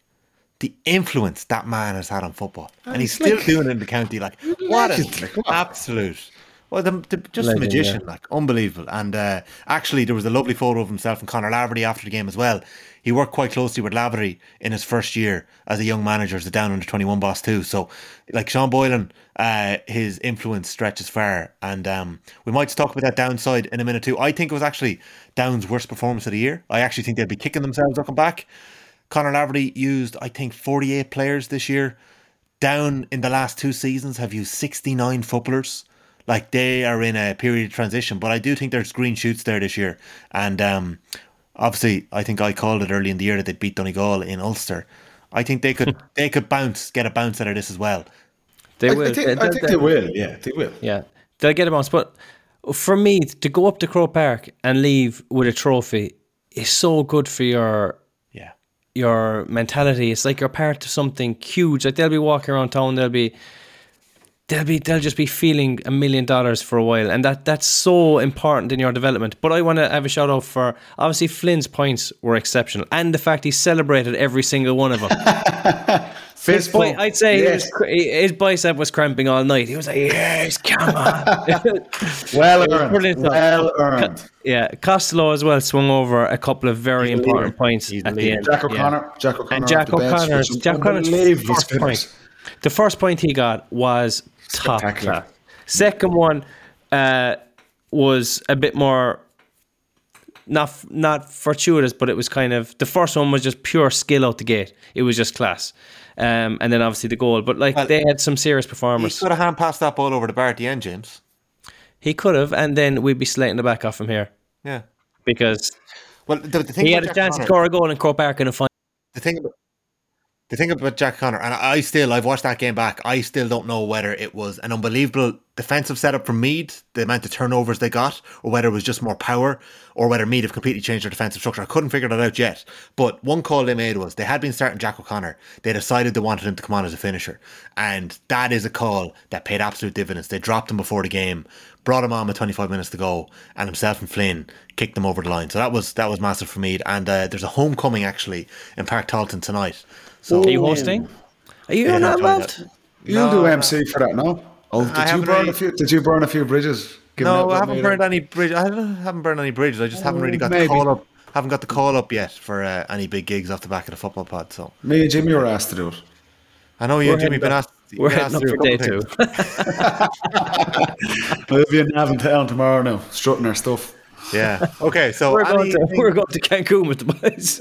The influence that man has had on football, and he's still like, doing it in the county. Like what an absolute well, the, the, just Legend, a magician, yeah. like unbelievable. And uh, actually, there was a lovely photo of himself and Conor Laverty after the game as well. He worked quite closely with Laverty in his first year as a young manager, as a down under twenty one boss too. So, like Sean Boylan, uh, his influence stretches far, and um, we might talk about that downside in a minute too. I think it was actually Down's worst performance of the year. I actually think they'd be kicking themselves looking back. Conor Laverty used, I think, forty eight players this year. Down in the last two seasons have used sixty nine footballers like they are in a period of transition. But I do think there's green shoots there this year, and um, obviously I think I called it early in the year that they beat Donegal in Ulster. I think they could [laughs] they could bounce get a bounce out of this as well. They I, will. I think, they, I think they, they will. Yeah, they will. Yeah, they'll get a bounce. But for me to go up to Croke Park and leave with a trophy is so good for your Yeah. your mentality. It's like you're part of something huge. Like they'll be walking around town, they'll be they'll be they'll just be feeling a million dollars for a while, and that that's so important in your development. But I want to have a shout out for obviously Flynn's points were exceptional, and the fact he celebrated every single one of them. [laughs] His Fist bi- bump. I'd say Yes. his, his bicep was cramping all night. He was like, "Yes, come on." [laughs] well earned. Well earned. yeah, Costello as well swung over a couple of very He's important leader. points He's at the end. Jack Yeah. O'Connor. Jack O'Connor. And Jack off the bench with O'Connor's Jack O'Connor's first point. The first point he got was top Spectacular. class. Second one uh, was a bit more not not fortuitous, but it was kind of the first one was just pure skill out the gate. It was just class, um, and then obviously the goal. But like Well, they had some serious He performers. could have hand passed that ball over the bar at the end, James. He could have, and then we'd be slating the back off him here Yeah. because Well, the, the thing he had a Jack chance to Connor- score a goal in Croke Park in a final. the thing about the thing about Jack Connor, and I still I've watched that game back. I still don't know whether it was an unbelievable defensive setup from Meath, the amount of turnovers they got, or whether it was just more power, or whether Meath have completely changed their defensive structure. I couldn't figure that out yet. But one call they made was they had been starting Jack O'Connor. They decided they wanted him to come on as a finisher, and that is a call that paid absolute dividends. They dropped him before the game, brought him on with 25 minutes to go, and himself and Flynn kicked them over the line. So that was that was massive for Meath. And uh, there's a homecoming actually in Páirc Tailteann tonight. So Are you hosting? Are you Yeah, not I'll involved? You'll No, do MC for that, no? Oh, I did you burn really- a few? Did you burn a few bridges? No, I haven't burned any bridges. I haven't burned any bridges. I just haven't really got the call up. Haven't got the call up yet for uh, any big gigs off the back of the football pod. So Me and Jimmy were asked to do it. I know you, We're Jimmy, been asked. you've We're heading asked up to for do a day two. [laughs] [laughs] We'll be in Navan Town tomorrow now, strutting our stuff. Yeah. [laughs] Okay. So We're going, to, we're going to Cancun with the boys.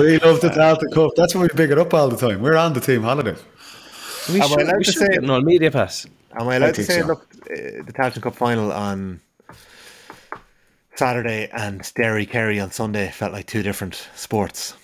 We love the Delta Cup. That's why we big it up all the time. We're on the team holiday. We Am I allowed we to say get it? an all media pass. Am I allowed to say, so. look, uh, the Tailteann Cup final on Saturday and Derry Kerry on Sunday felt like two different sports.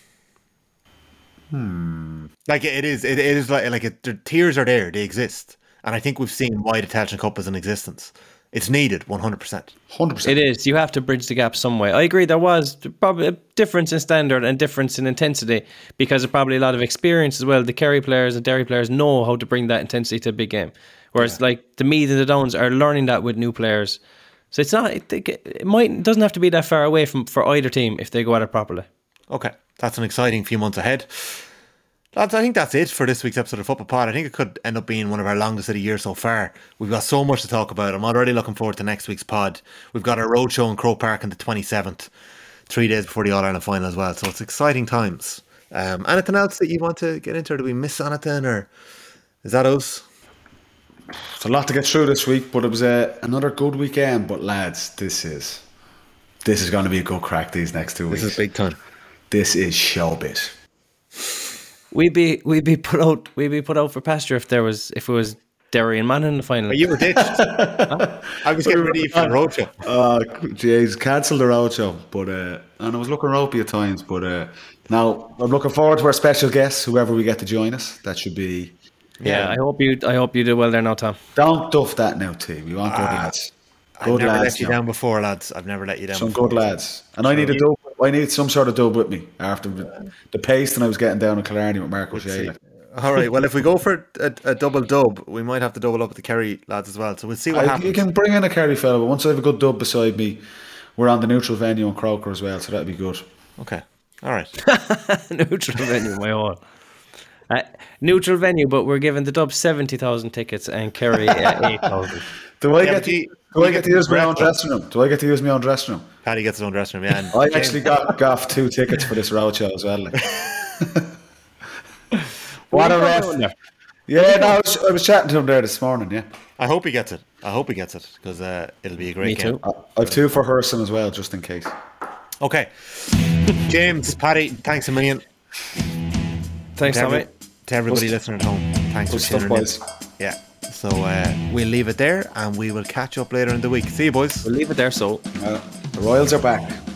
Hmm. Like it is, it, it is like like it, the tiers are there, they exist, and I think we've seen why the Tailteann Cup is in existence. It's needed, one hundred percent. 100%. It is. You have to bridge the gap some way. I agree. There was probably a difference in standard and difference in intensity because of probably a lot of experience as well. The Kerry players and Derry players know how to bring that intensity to a big game, whereas like the Meath and the Downs are learning that with new players. So it's not. It, it might it doesn't have to be that far away from for either team if they go at it properly. Okay, that's an exciting few months ahead. Lads, I think that's it for this week's episode of Football Pod. I think it could end up being one of our longest of the year so far. We've got so much to talk about. I'm already looking forward to next week's pod. We've got our roadshow in Croke Park on the 27th, three days before the All Ireland final as well. So it's exciting times. Um, anything else that you want to get into? Or do we miss anything? Or is that us? It's a lot to get through this week, but it was a, another good weekend. But lads, this is this is going to be a good crack these next two weeks. This is big time. This is showbiz. We'd be we'd be put out we'd be put out for pasture if there was if it was Derry and Man in the final. But you were ditched. [laughs] I was getting ready for the roadshow. Uh, jeez, cancelled the road show, but uh, and I was looking ropey at times. But uh, now I'm looking forward to our special guests, whoever we get to join us. That should be. yeah, I hope you I hope you do well there now, Tom. Don't duff that now, team. We want good lads. Good I've Good never lads. let you now. down before, lads. I've never let you down Some before. good lads, and I need a dub. I need some sort of dub with me after the, the pace that I was getting down in Killarney with Mark O'Shea. All right. Well, if we go for a, [laughs] a double dub, we might have to double up with the Kerry lads as well. So we'll see what I, happens. you can bring in a Kerry fella, but once I have a good dub beside me, we're on the neutral venue in Croker as well, so that'd be good. Okay. All right. [laughs] neutral venue, my own. Uh, neutral venue, but we're giving the Dub seventy thousand tickets and Kerry uh, eight thousand. [laughs] Do I Yeah, get but you- do I get get to to use my own dressing room? Do I get to use my own dressing room? Paddy gets his own dressing room. Yeah. And I James- actually got got two tickets for this road show as well. Like. [laughs] what a ref! Yeah, no, I was, I was chatting to him there this morning. Yeah, I hope he gets it. I hope he gets it because uh, it'll be a great Me game. too. I, I've two for Hurson as well, just in case. Okay. James, Paddy, thanks a million. Thanks, to, Tommy. every- to everybody Good listening at home. Thanks Good for tuning in. Yeah. So uh, we'll leave it there and we will catch up later in the week. See you, boys. We'll leave it there. So. Uh, the Royals are back.